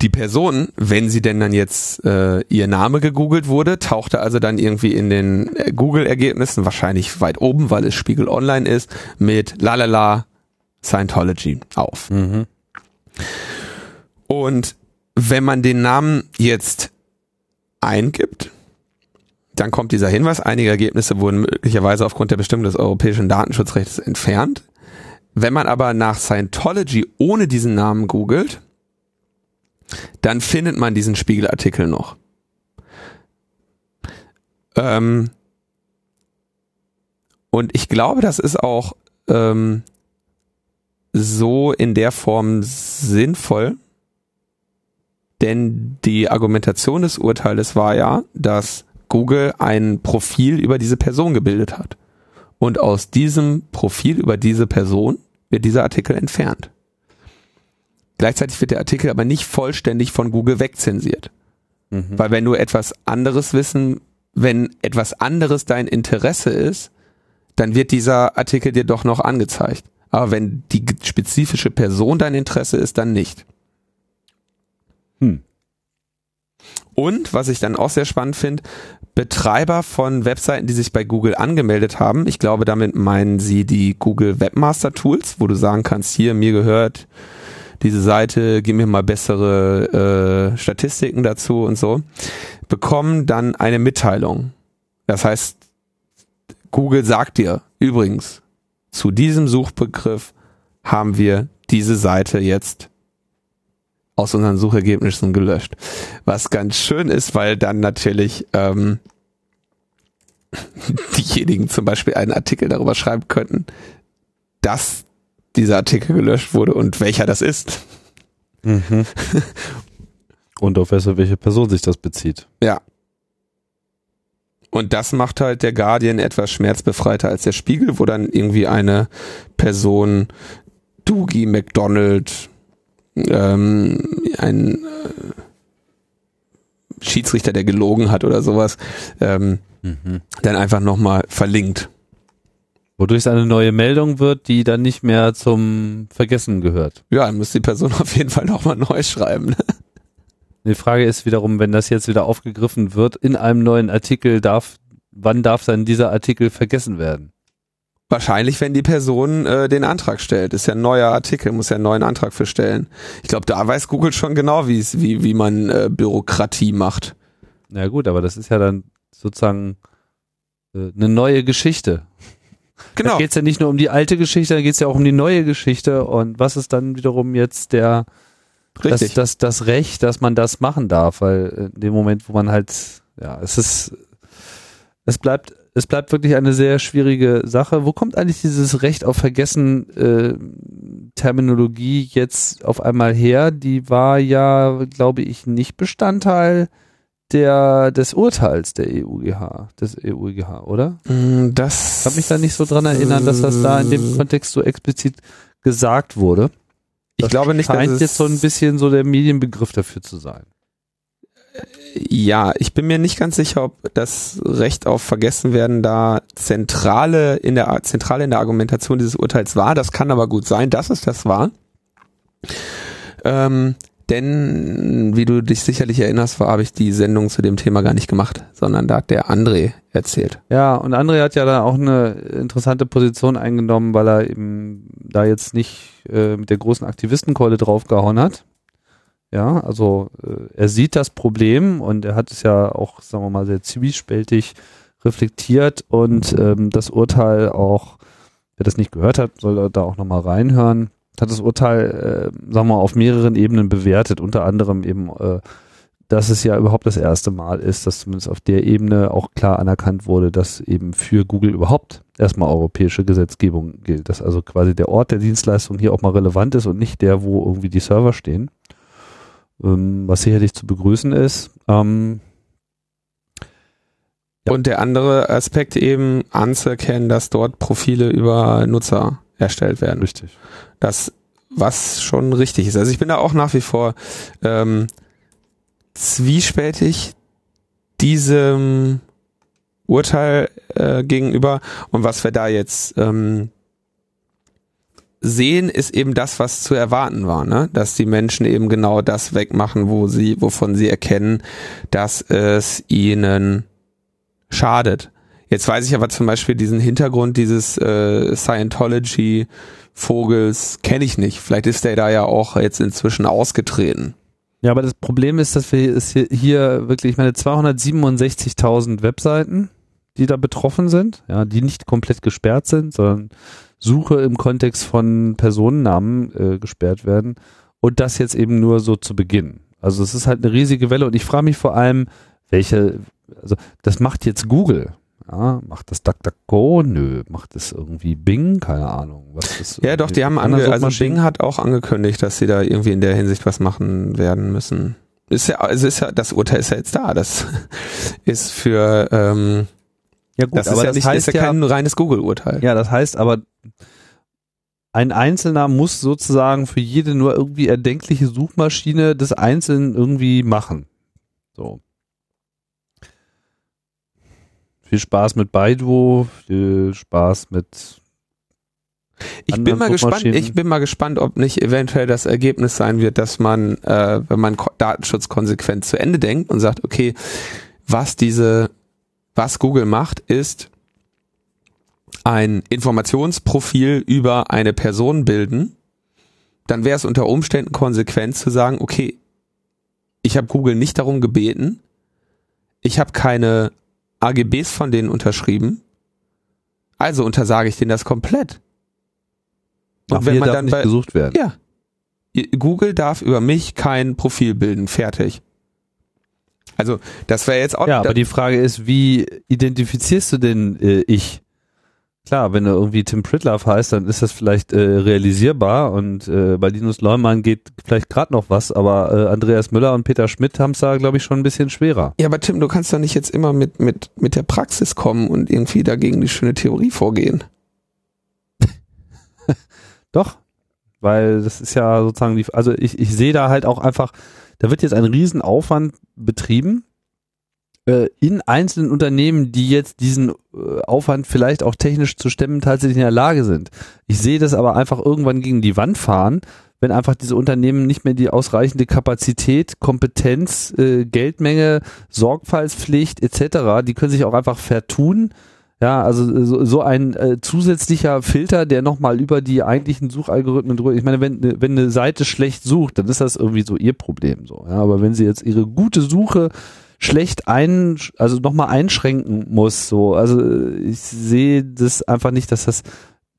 Die Person, wenn sie denn dann jetzt äh, ihr Name gegoogelt wurde, tauchte also dann irgendwie in den äh, Google-Ergebnissen, wahrscheinlich weit oben, weil es Spiegel Online ist, mit lalala Scientology auf. Mhm. Und wenn man den Namen jetzt eingibt, dann kommt dieser Hinweis, einige Ergebnisse wurden möglicherweise aufgrund der Bestimmung des europäischen Datenschutzrechts entfernt. Wenn man aber nach Scientology ohne diesen Namen googelt, dann findet man diesen Spiegelartikel noch. Ähm, und ich glaube, das ist auch ähm, so in der Form sinnvoll, denn die Argumentation des Urteiles war ja, dass Google ein Profil über diese Person gebildet hat. Und aus diesem Profil über diese Person wird dieser Artikel entfernt. Gleichzeitig wird der Artikel aber nicht vollständig von Google wegzensiert. Mhm. Weil wenn du etwas anderes wissen, wenn etwas anderes dein Interesse ist, dann wird dieser Artikel dir doch noch angezeigt. Aber wenn die spezifische Person dein Interesse ist, dann nicht. Hm. Und, was ich dann auch sehr spannend finde, Betreiber von Webseiten, die sich bei Google angemeldet haben, ich glaube, damit meinen sie die Google Webmaster Tools, wo du sagen kannst, hier, mir gehört diese Seite, gib mir mal bessere äh, Statistiken dazu und so, bekommen dann eine Mitteilung. Das heißt, Google sagt dir, übrigens, zu diesem Suchbegriff haben wir diese Seite jetzt aus unseren Suchergebnissen gelöscht. Was ganz schön ist, weil dann natürlich ähm, diejenigen zum Beispiel einen Artikel darüber schreiben könnten, dass dieser Artikel gelöscht wurde und welcher das ist. Mhm. Und auf welche, welche Person sich das bezieht. Ja. Und das macht halt der Guardian etwas schmerzbefreiter als der Spiegel, wo dann irgendwie eine Person, Doogie McDonald, ähm, ein äh, Schiedsrichter, der gelogen hat oder sowas, ähm, Mhm. dann einfach nochmal verlinkt. Wodurch es eine neue Meldung wird, die dann nicht mehr zum Vergessen gehört. Ja, dann muss die Person auf jeden Fall nochmal neu schreiben. Ne? Die Frage ist wiederum, wenn das jetzt wieder aufgegriffen wird, in einem neuen Artikel darf wann darf dann dieser Artikel vergessen werden? Wahrscheinlich, wenn die Person äh, den Antrag stellt. Ist ja ein neuer Artikel, muss ja einen neuen Antrag für stellen. Ich glaube, da weiß Google schon genau, wie wie, wie man äh, Bürokratie macht. Na gut, aber das ist ja dann sozusagen äh, eine neue Geschichte. Genau. Da geht es ja nicht nur um die alte Geschichte, da geht es ja auch um die neue Geschichte. Und was ist dann wiederum jetzt der das, das, das Recht, dass man das machen darf? Weil in dem Moment, wo man halt, ja, es ist, es bleibt es bleibt wirklich eine sehr schwierige Sache. Wo kommt eigentlich dieses Recht auf Vergessen äh, Terminologie jetzt auf einmal her? Die war ja, glaube ich, nicht Bestandteil der des Urteils der EUGH, des EUGH, oder? Mm, das ich kann mich da nicht so dran erinnern, dass das da in dem Kontext so explizit gesagt wurde. Das ich glaube nicht, scheint dass jetzt so ein bisschen so der Medienbegriff dafür zu sein. Ja, ich bin mir nicht ganz sicher, ob das Recht auf Vergessenwerden da zentrale in der zentrale in der Argumentation dieses Urteils war. Das kann aber gut sein, dass es das war. Ähm, denn, wie du dich sicherlich erinnerst, habe ich die Sendung zu dem Thema gar nicht gemacht, sondern da hat der André erzählt. Ja, und André hat ja da auch eine interessante Position eingenommen, weil er eben da jetzt nicht äh, mit der großen Aktivistenkeule draufgehauen hat. Ja, also äh, er sieht das Problem und er hat es ja auch, sagen wir mal, sehr zwiespältig reflektiert und ähm, das Urteil auch, wer das nicht gehört hat, soll da auch nochmal reinhören, hat das Urteil, äh, sagen wir mal, auf mehreren Ebenen bewertet, unter anderem eben, äh, dass es ja überhaupt das erste Mal ist, dass zumindest auf der Ebene auch klar anerkannt wurde, dass eben für Google überhaupt erstmal europäische Gesetzgebung gilt, dass also quasi der Ort der Dienstleistung hier auch mal relevant ist und nicht der, wo irgendwie die Server stehen ähm, was sicherlich zu begrüßen ist. Ähm, ja. Und der andere Aspekt eben anzuerkennen, dass dort Profile über Nutzer erstellt werden. Richtig. Das, was schon richtig ist. Also ich bin da auch nach wie vor ähm, zwiespältig diesem Urteil äh, gegenüber und was wir da jetzt ähm, sehen, ist eben das, was zu erwarten war, ne? Dass die Menschen eben genau das wegmachen, wo sie, wovon sie erkennen, dass es ihnen schadet. Jetzt weiß ich aber zum Beispiel diesen Hintergrund dieses äh, Scientology Vogels kenne ich nicht. Vielleicht ist der da ja auch jetzt inzwischen ausgetreten. Ja, aber das Problem ist, dass wir es hier, hier wirklich, ich meine, 267.000 Webseiten, die da betroffen sind, ja, die nicht komplett gesperrt sind, sondern Suche im Kontext von Personennamen äh, gesperrt werden und das jetzt eben nur so zu Beginn. Also es ist halt eine riesige Welle und ich frage mich vor allem, welche, also das macht jetzt Google. Ja, macht das DuckDuckGo? Nö. Macht das irgendwie Bing? Keine Ahnung. Was ist ja, doch, die haben ange also Bing hat auch angekündigt, dass sie da irgendwie in der Hinsicht was machen werden müssen. Ist ja, also ist ja, das Urteil ist ja jetzt da. Das ist für ähm, ja gut, das aber ist ja das nicht, heißt ist ja kein reines Google-Urteil. Ja, das heißt aber, ein Einzelner muss sozusagen für jede nur irgendwie erdenkliche Suchmaschine des Einzelnen irgendwie machen. So. Viel Spaß mit Baidu, viel Spaß mit ich bin mal gespannt, ich bin mal gespannt, ob nicht eventuell das Ergebnis sein wird, dass man, äh, wenn man Datenschutz konsequent zu Ende denkt und sagt, okay, was diese was Google macht, ist ein Informationsprofil über eine Person bilden, dann wäre es unter Umständen konsequent zu sagen, okay, ich habe Google nicht darum gebeten, ich habe keine AGBs von denen unterschrieben, also untersage ich denen das komplett. Und Ach, wenn man dann bei, gesucht werden. Ja. Google darf über mich kein Profil bilden, fertig. Also das wäre jetzt auch. Ja, aber die Frage ist, wie identifizierst du denn äh, ich? Klar, wenn du irgendwie Tim Pritlove heißt, dann ist das vielleicht äh, realisierbar und äh, bei Linus Leumann geht vielleicht gerade noch was, aber äh, Andreas Müller und Peter Schmidt haben es da, glaube ich, schon ein bisschen schwerer. Ja, aber Tim, du kannst doch nicht jetzt immer mit, mit, mit der Praxis kommen und irgendwie dagegen die schöne Theorie vorgehen. doch, weil das ist ja sozusagen die, also ich, ich sehe da halt auch einfach, da wird jetzt ein Riesenaufwand betrieben in einzelnen Unternehmen, die jetzt diesen äh, Aufwand vielleicht auch technisch zu stemmen tatsächlich in der Lage sind. Ich sehe das aber einfach irgendwann gegen die Wand fahren, wenn einfach diese Unternehmen nicht mehr die ausreichende Kapazität, Kompetenz, äh, Geldmenge, Sorgfaltspflicht etc., die können sich auch einfach vertun. Ja, also so, so ein äh, zusätzlicher Filter, der nochmal über die eigentlichen Suchalgorithmen drüber. Ich meine, wenn, wenn eine Seite schlecht sucht, dann ist das irgendwie so ihr Problem so. Ja, aber wenn sie jetzt ihre gute Suche schlecht ein, also nochmal einschränken muss, so, also ich sehe das einfach nicht, dass das,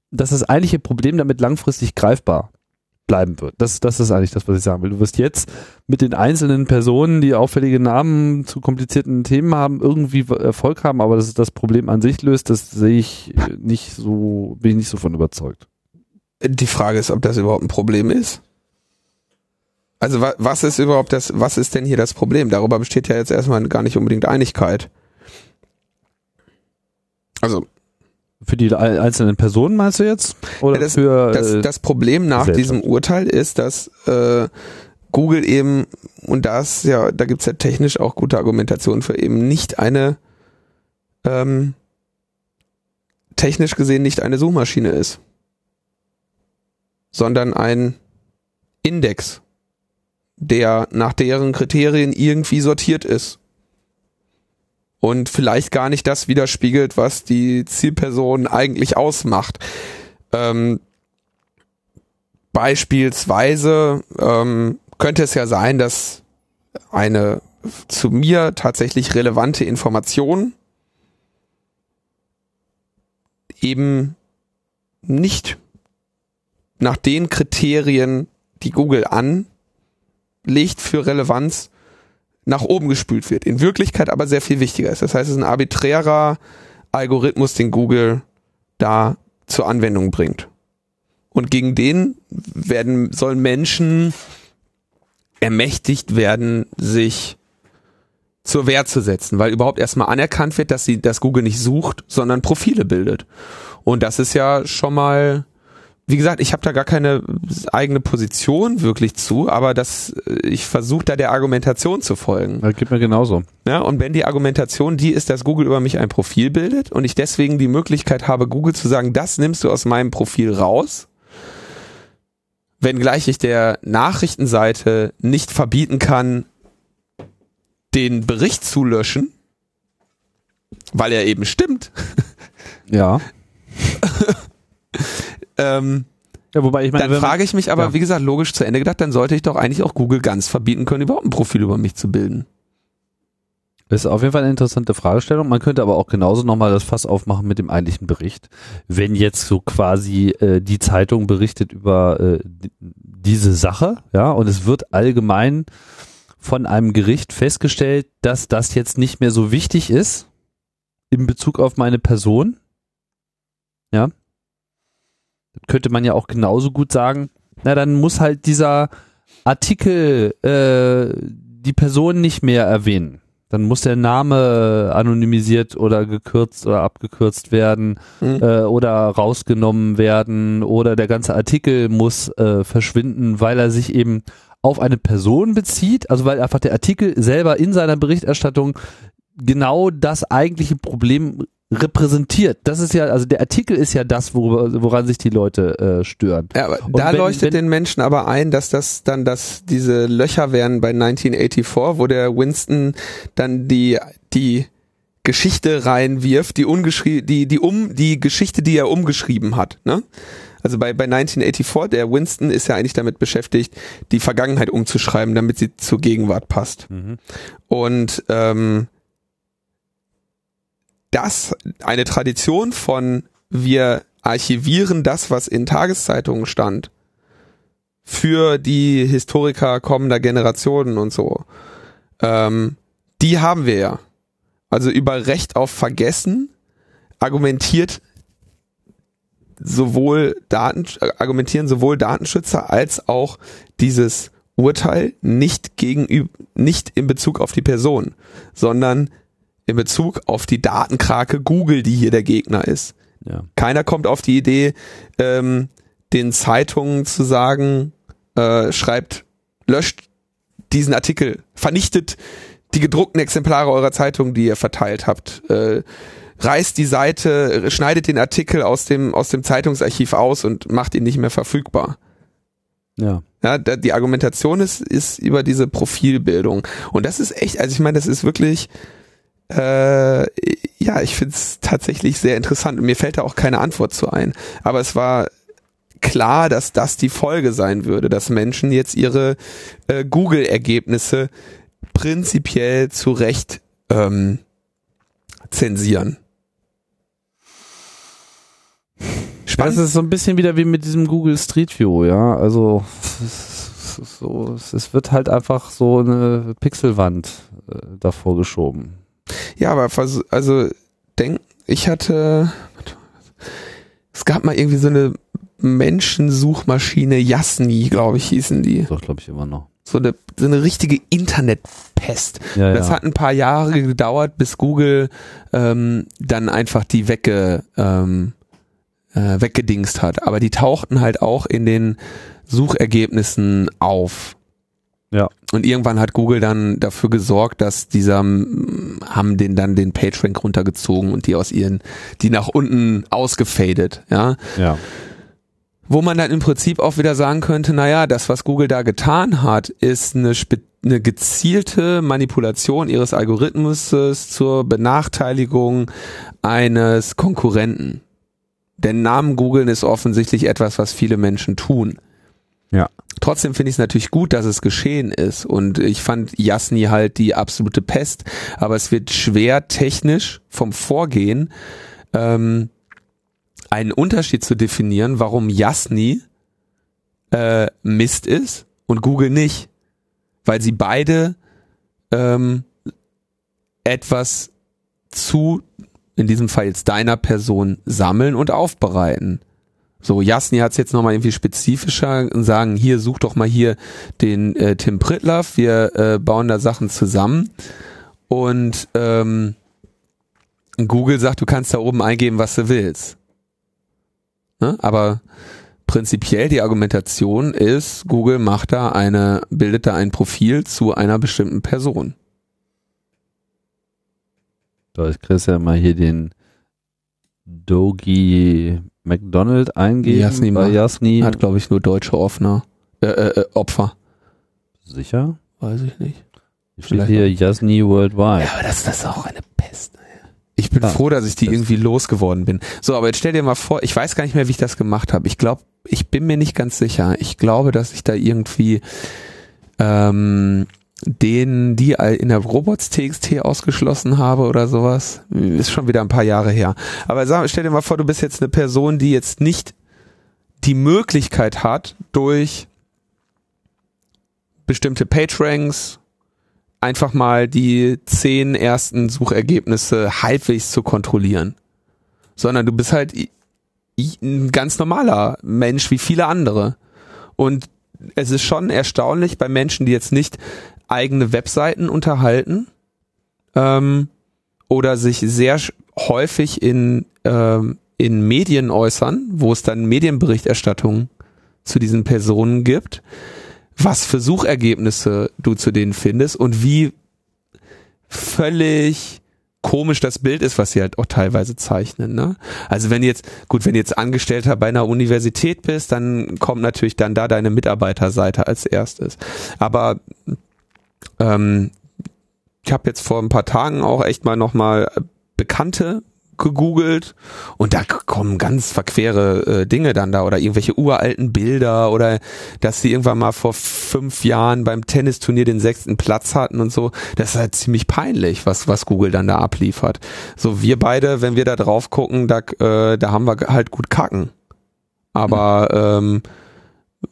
dass das eigentliche Problem damit langfristig greifbar bleiben wird. Das, das ist eigentlich das, was ich sagen will. Du wirst jetzt mit den einzelnen Personen, die auffällige Namen zu komplizierten Themen haben, irgendwie Erfolg haben, aber dass es das Problem an sich löst, das sehe ich nicht so, bin ich nicht so von überzeugt. Die Frage ist, ob das überhaupt ein Problem ist. Also was ist überhaupt das, was ist denn hier das Problem? Darüber besteht ja jetzt erstmal gar nicht unbedingt Einigkeit. Also für die einzelnen Personen meinst du jetzt? Oder das, für, das, das Problem nach diesem Urteil ist, dass äh, Google eben, und das ja, da gibt's ja technisch auch gute Argumentationen für eben nicht eine ähm, technisch gesehen nicht eine Suchmaschine ist, sondern ein Index der nach deren Kriterien irgendwie sortiert ist. Und vielleicht gar nicht das widerspiegelt, was die Zielperson eigentlich ausmacht. Ähm, beispielsweise ähm, könnte es ja sein, dass eine zu mir tatsächlich relevante Information eben nicht nach den Kriterien, die Google an legt für Relevanz nach oben gespült wird. In Wirklichkeit aber sehr viel wichtiger ist. Das heißt, es ist ein arbiträrer Algorithmus, den Google da zur Anwendung bringt. Und gegen den werden, sollen Menschen ermächtigt werden, sich zur Wehr zu setzen, weil überhaupt erstmal anerkannt wird, dass sie, dass Google nicht sucht, sondern Profile bildet. Und das ist ja schon mal wie gesagt, ich habe da gar keine eigene Position wirklich zu, aber das, äh, ich versuche da der Argumentation zu folgen. Das geht mir genauso. Ja, und wenn die Argumentation die ist, dass Google über mich ein Profil bildet und ich deswegen die Möglichkeit habe, Google zu sagen, das nimmst du aus meinem Profil raus, wenngleich ich der Nachrichtenseite nicht verbieten kann, den Bericht zu löschen, weil er eben stimmt. Ja. Ähm, ja, wobei ich meine, dann frage ich mich aber, ja. wie gesagt, logisch zu Ende gedacht, dann sollte ich doch eigentlich auch Google ganz verbieten können, überhaupt ein Profil über mich zu bilden. Das ist auf jeden Fall eine interessante Fragestellung. Man könnte aber auch genauso nochmal das Fass aufmachen mit dem eigentlichen Bericht. Wenn jetzt so quasi äh, die Zeitung berichtet über äh, diese Sache, ja, und es wird allgemein von einem Gericht festgestellt, dass das jetzt nicht mehr so wichtig ist in Bezug auf meine Person, ja, könnte man ja auch genauso gut sagen, na dann muss halt dieser Artikel äh, die Person nicht mehr erwähnen. Dann muss der Name anonymisiert oder gekürzt oder abgekürzt werden mhm. äh, oder rausgenommen werden oder der ganze Artikel muss äh, verschwinden, weil er sich eben auf eine Person bezieht, also weil einfach der Artikel selber in seiner Berichterstattung genau das eigentliche Problem repräsentiert. Das ist ja, also der Artikel ist ja das, worüber, woran sich die Leute äh, stören. Ja, aber da wenn, leuchtet wenn, den Menschen aber ein, dass das dann, dass diese Löcher wären bei 1984, wo der Winston dann die die Geschichte reinwirft, die ungeschrieben, die die um die Geschichte, die er umgeschrieben hat, ne? Also bei, bei 1984, der Winston ist ja eigentlich damit beschäftigt, die Vergangenheit umzuschreiben, damit sie zur Gegenwart passt. Mhm. Und ähm, das eine Tradition von wir archivieren das, was in Tageszeitungen stand, für die Historiker kommender Generationen und so. Ähm, die haben wir ja. Also über Recht auf Vergessen argumentiert sowohl Daten, argumentieren sowohl Datenschützer als auch dieses Urteil nicht gegenüber, nicht in Bezug auf die Person, sondern in Bezug auf die Datenkrake Google, die hier der Gegner ist. Ja. Keiner kommt auf die Idee, ähm, den Zeitungen zu sagen, äh, schreibt, löscht diesen Artikel, vernichtet die gedruckten Exemplare eurer Zeitung, die ihr verteilt habt, äh, reißt die Seite, schneidet den Artikel aus dem, aus dem Zeitungsarchiv aus und macht ihn nicht mehr verfügbar. Ja. Ja, da, die Argumentation ist, ist über diese Profilbildung. Und das ist echt, also ich meine, das ist wirklich, äh, ja, ich finde es tatsächlich sehr interessant. Und mir fällt da auch keine Antwort zu ein. Aber es war klar, dass das die Folge sein würde, dass Menschen jetzt ihre äh, Google-Ergebnisse prinzipiell zu Recht ähm, zensieren. Spannend. Das ist so ein bisschen wieder wie mit diesem Google Street View, ja. Also so, es wird halt einfach so eine Pixelwand äh, davor geschoben. Ja, aber also denk, ich hatte, es gab mal irgendwie so eine Menschensuchmaschine, Jasni, glaube ich, hießen die. Doch, glaube ich immer noch. So eine, so eine richtige Internetpest. Ja, das ja. hat ein paar Jahre gedauert, bis Google ähm, dann einfach die wegge, ähm, äh, weggedingst hat. Aber die tauchten halt auch in den Suchergebnissen auf. Ja. Und irgendwann hat Google dann dafür gesorgt, dass dieser haben den dann den PageRank runtergezogen und die aus ihren, die nach unten ausgefadet, ja. Ja. Wo man dann im Prinzip auch wieder sagen könnte, naja, das, was Google da getan hat, ist eine, eine gezielte Manipulation ihres Algorithmus zur Benachteiligung eines Konkurrenten. Denn Namen googeln ist offensichtlich etwas, was viele Menschen tun. Ja. Trotzdem finde ich es natürlich gut, dass es geschehen ist. Und ich fand Jasni halt die absolute Pest. Aber es wird schwer technisch vom Vorgehen ähm, einen Unterschied zu definieren, warum Jasni äh, Mist ist und Google nicht. Weil sie beide ähm, etwas zu, in diesem Fall jetzt deiner Person, sammeln und aufbereiten. So, Jasni hat es jetzt nochmal irgendwie spezifischer und sagen, hier, such doch mal hier den äh, Tim Pritlaff, wir äh, bauen da Sachen zusammen. Und ähm, Google sagt, du kannst da oben eingeben, was du willst. Ne? Aber prinzipiell die Argumentation ist, Google macht da eine, bildet da ein Profil zu einer bestimmten Person. Da ich kriegst ja mal hier den Dogi McDonald eingeben Jasni bei Jasni. Hat, glaube ich, nur deutsche Offner, äh, äh, äh, Opfer. Sicher? Weiß ich nicht. Hier steht hier Jasni Worldwide. Ja, aber das, das ist auch eine Pest. Ich bin ah, froh, dass ich die irgendwie losgeworden bin. So, aber jetzt stell dir mal vor, ich weiß gar nicht mehr, wie ich das gemacht habe. Ich glaube, ich bin mir nicht ganz sicher. Ich glaube, dass ich da irgendwie ähm, den, die in der Robots.txt ausgeschlossen habe oder sowas. Ist schon wieder ein paar Jahre her. Aber sag, stell dir mal vor, du bist jetzt eine Person, die jetzt nicht die Möglichkeit hat, durch bestimmte PageRanks einfach mal die zehn ersten Suchergebnisse halbwegs zu kontrollieren. Sondern du bist halt ein ganz normaler Mensch wie viele andere. Und es ist schon erstaunlich bei Menschen, die jetzt nicht eigene Webseiten unterhalten ähm, oder sich sehr häufig in, ähm, in Medien äußern, wo es dann Medienberichterstattung zu diesen Personen gibt, was für Suchergebnisse du zu denen findest und wie völlig komisch das Bild ist, was sie halt auch teilweise zeichnen. Ne? Also wenn jetzt, gut, wenn jetzt Angestellter bei einer Universität bist, dann kommt natürlich dann da deine Mitarbeiterseite als erstes. Aber ähm, ich habe jetzt vor ein paar Tagen auch echt mal nochmal Bekannte gegoogelt und da kommen ganz verquere äh, Dinge dann da oder irgendwelche uralten Bilder oder dass sie irgendwann mal vor fünf Jahren beim Tennisturnier den sechsten Platz hatten und so. Das ist halt ziemlich peinlich, was, was Google dann da abliefert. So, wir beide, wenn wir da drauf gucken, da, äh, da haben wir halt gut kacken. Aber ähm,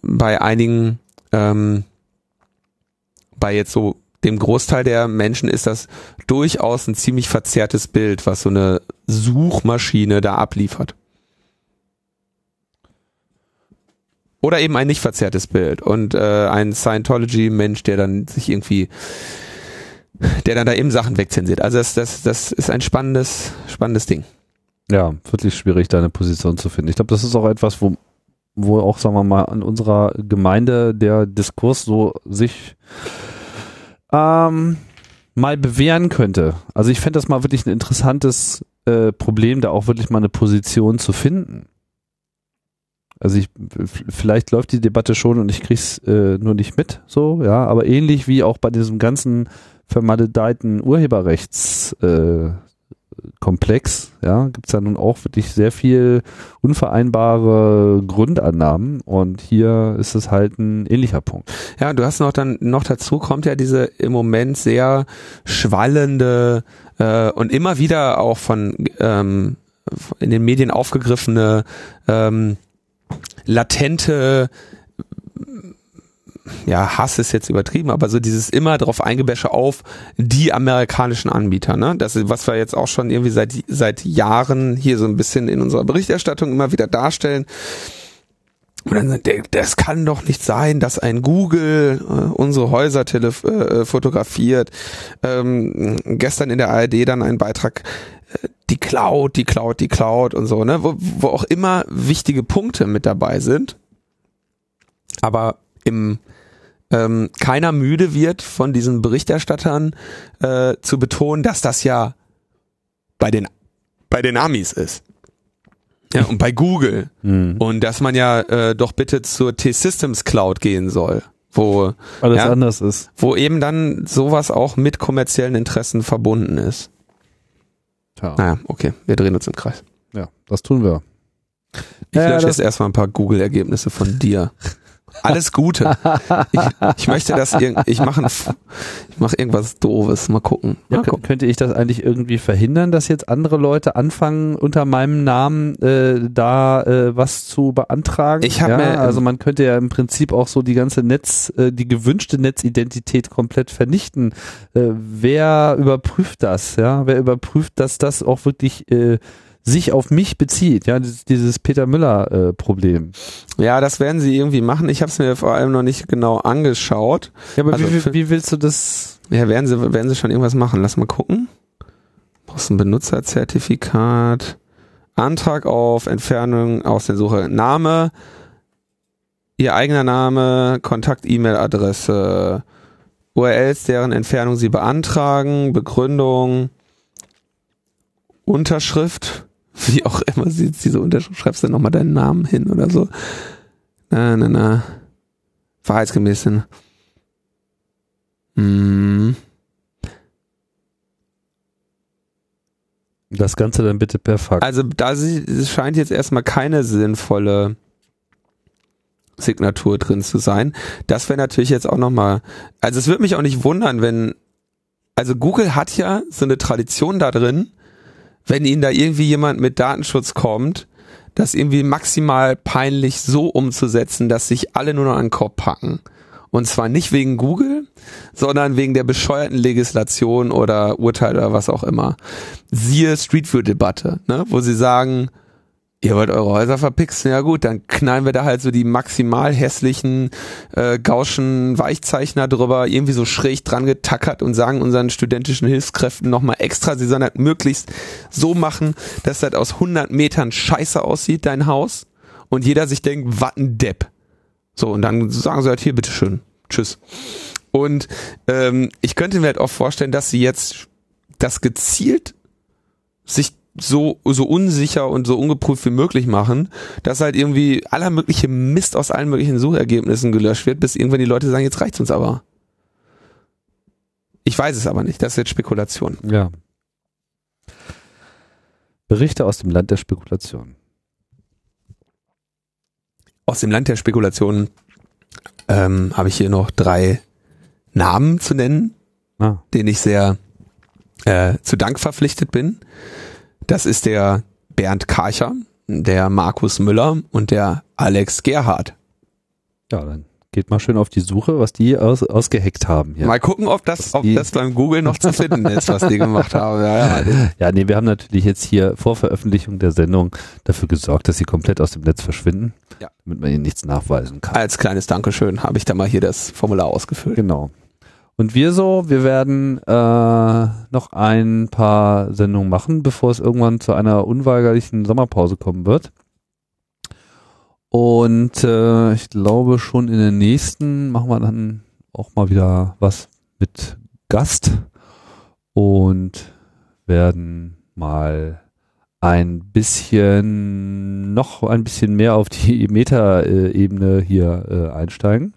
bei einigen, ähm, bei jetzt so dem Großteil der Menschen ist das durchaus ein ziemlich verzerrtes Bild, was so eine Suchmaschine da abliefert. Oder eben ein nicht verzerrtes Bild und äh, ein Scientology-Mensch, der dann sich irgendwie, der dann da eben Sachen wegzensiert. Also das, das, das ist ein spannendes, spannendes Ding. Ja, wirklich schwierig, da eine Position zu finden. Ich glaube, das ist auch etwas, wo, wo auch, sagen wir mal, an unserer Gemeinde der Diskurs so sich ähm, mal bewähren könnte. Also ich fände das mal wirklich ein interessantes äh, Problem, da auch wirklich mal eine Position zu finden. Also ich, vielleicht läuft die Debatte schon und ich krieg's äh, nur nicht mit, so, ja, aber ähnlich wie auch bei diesem ganzen vermaledeiten Urheberrechts äh, Komplex, ja, gibt's ja nun auch wirklich sehr viel unvereinbare Grundannahmen und hier ist es halt ein ähnlicher Punkt. Ja, du hast noch dann noch dazu kommt ja diese im Moment sehr schwallende äh, und immer wieder auch von ähm, in den Medien aufgegriffene ähm, latente ja, Hass ist jetzt übertrieben, aber so dieses immer drauf eingebäsche auf die amerikanischen Anbieter, ne? Das ist, was wir jetzt auch schon irgendwie seit, seit Jahren hier so ein bisschen in unserer Berichterstattung immer wieder darstellen. Und dann, das kann doch nicht sein, dass ein Google äh, unsere Häuser äh, fotografiert. Ähm, gestern in der ARD dann ein Beitrag, äh, die Cloud, die Cloud, die Cloud und so, ne? Wo, wo auch immer wichtige Punkte mit dabei sind. Aber im ähm, keiner müde wird von diesen Berichterstattern äh, zu betonen, dass das ja bei den bei den Amis ist. Ja, und bei Google. Mhm. Und dass man ja äh, doch bitte zur T-Systems Cloud gehen soll, wo alles ja, anders ist. Wo eben dann sowas auch mit kommerziellen Interessen verbunden ist. Tja. Naja, okay, wir drehen uns im Kreis. Ja, das tun wir. Ich ja, lösche jetzt erstmal ein paar Google-Ergebnisse von dir. Alles Gute. Ich, ich möchte das, ich mache ich mach irgendwas Doofes. Mal gucken. Mal ja, gucken. Könnte ich das eigentlich irgendwie verhindern, dass jetzt andere Leute anfangen, unter meinem Namen äh, da äh, was zu beantragen? Ich habe ja, mir, also man könnte ja im Prinzip auch so die ganze Netz, äh, die gewünschte Netzidentität komplett vernichten. Äh, wer überprüft das? Ja, wer überprüft, dass das auch wirklich äh, sich auf mich bezieht, ja, dieses, Peter Müller äh, Problem. Ja, das werden sie irgendwie machen. Ich habe es mir vor allem noch nicht genau angeschaut. Ja, aber also wie, wie willst du das? Ja, werden sie werden sie schon irgendwas machen. Lass mal gucken. Brauchst ein Benutzerzertifikat, Antrag auf Entfernung aus der Suche, Name, ihr eigener Name, Kontakt-E-Mail-Adresse, URLs, deren Entfernung sie beantragen, Begründung, Unterschrift wie auch immer sie diese Unterschrift schreibst du nochmal deinen Namen hin oder so. Na, na, na. Wahrheitsgemäß hin. Hm. Das Ganze dann bitte per Fax. Also da scheint jetzt erstmal keine sinnvolle Signatur drin zu sein. Das wäre natürlich jetzt auch nochmal, also es würde mich auch nicht wundern, wenn, also Google hat ja so eine Tradition da drin, wenn ihnen da irgendwie jemand mit Datenschutz kommt, das irgendwie maximal peinlich so umzusetzen, dass sich alle nur noch an den Kopf packen. Und zwar nicht wegen Google, sondern wegen der bescheuerten Legislation oder Urteil oder was auch immer. Siehe Street View Debatte, ne, wo sie sagen, Ihr wollt eure Häuser verpixeln, ja gut, dann knallen wir da halt so die maximal hässlichen äh, Gauschen Weichzeichner drüber, irgendwie so schräg dran getackert und sagen unseren studentischen Hilfskräften nochmal extra, sie sollen das möglichst so machen, dass das aus 100 Metern scheiße aussieht, dein Haus, und jeder sich denkt, wat ein Depp. So, und dann sagen sie halt hier, bitteschön, tschüss. Und ähm, ich könnte mir halt auch vorstellen, dass sie jetzt das gezielt sich so, so unsicher und so ungeprüft wie möglich machen, dass halt irgendwie aller mögliche Mist aus allen möglichen Suchergebnissen gelöscht wird, bis irgendwann die Leute sagen, jetzt reicht's uns aber. Ich weiß es aber nicht, das ist jetzt Spekulation. Ja. Berichte aus dem Land der Spekulation. Aus dem Land der Spekulation ähm, habe ich hier noch drei Namen zu nennen, ah. denen ich sehr äh, zu Dank verpflichtet bin. Das ist der Bernd Karcher, der Markus Müller und der Alex Gerhard. Ja, dann geht mal schön auf die Suche, was die aus, ausgeheckt haben. Ja. Mal gucken, ob das, ob das beim Google noch zu finden ist, was die gemacht haben. Ja, ja. ja, nee, wir haben natürlich jetzt hier vor Veröffentlichung der Sendung dafür gesorgt, dass sie komplett aus dem Netz verschwinden, ja. damit man ihnen nichts nachweisen kann. Als kleines Dankeschön habe ich da mal hier das Formular ausgefüllt. Genau. Und wir so, wir werden äh, noch ein paar Sendungen machen, bevor es irgendwann zu einer unweigerlichen Sommerpause kommen wird. Und äh, ich glaube schon in der nächsten machen wir dann auch mal wieder was mit Gast und werden mal ein bisschen, noch ein bisschen mehr auf die Meta-Ebene hier äh, einsteigen.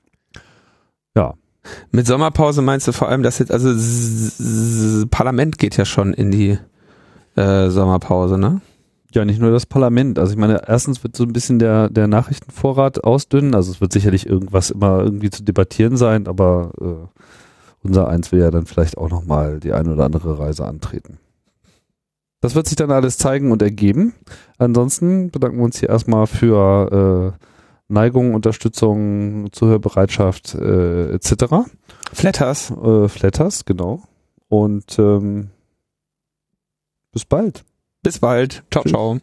Mit Sommerpause meinst du vor allem, dass jetzt, also Parlament geht ja schon in die äh, Sommerpause, ne? Ja, nicht nur das Parlament. Also ich meine, erstens wird so ein bisschen der, der Nachrichtenvorrat ausdünnen. Also es wird sicherlich irgendwas immer irgendwie zu debattieren sein, aber äh, unser Eins will ja dann vielleicht auch nochmal die eine oder andere Reise antreten. Das wird sich dann alles zeigen und ergeben. Ansonsten bedanken wir uns hier erstmal für äh, Neigung, Unterstützung, Zuhörbereitschaft äh, etc. Flatters. Äh, Flatters, genau. Und ähm, bis bald. Bis bald. Ciao, Tschüss. ciao.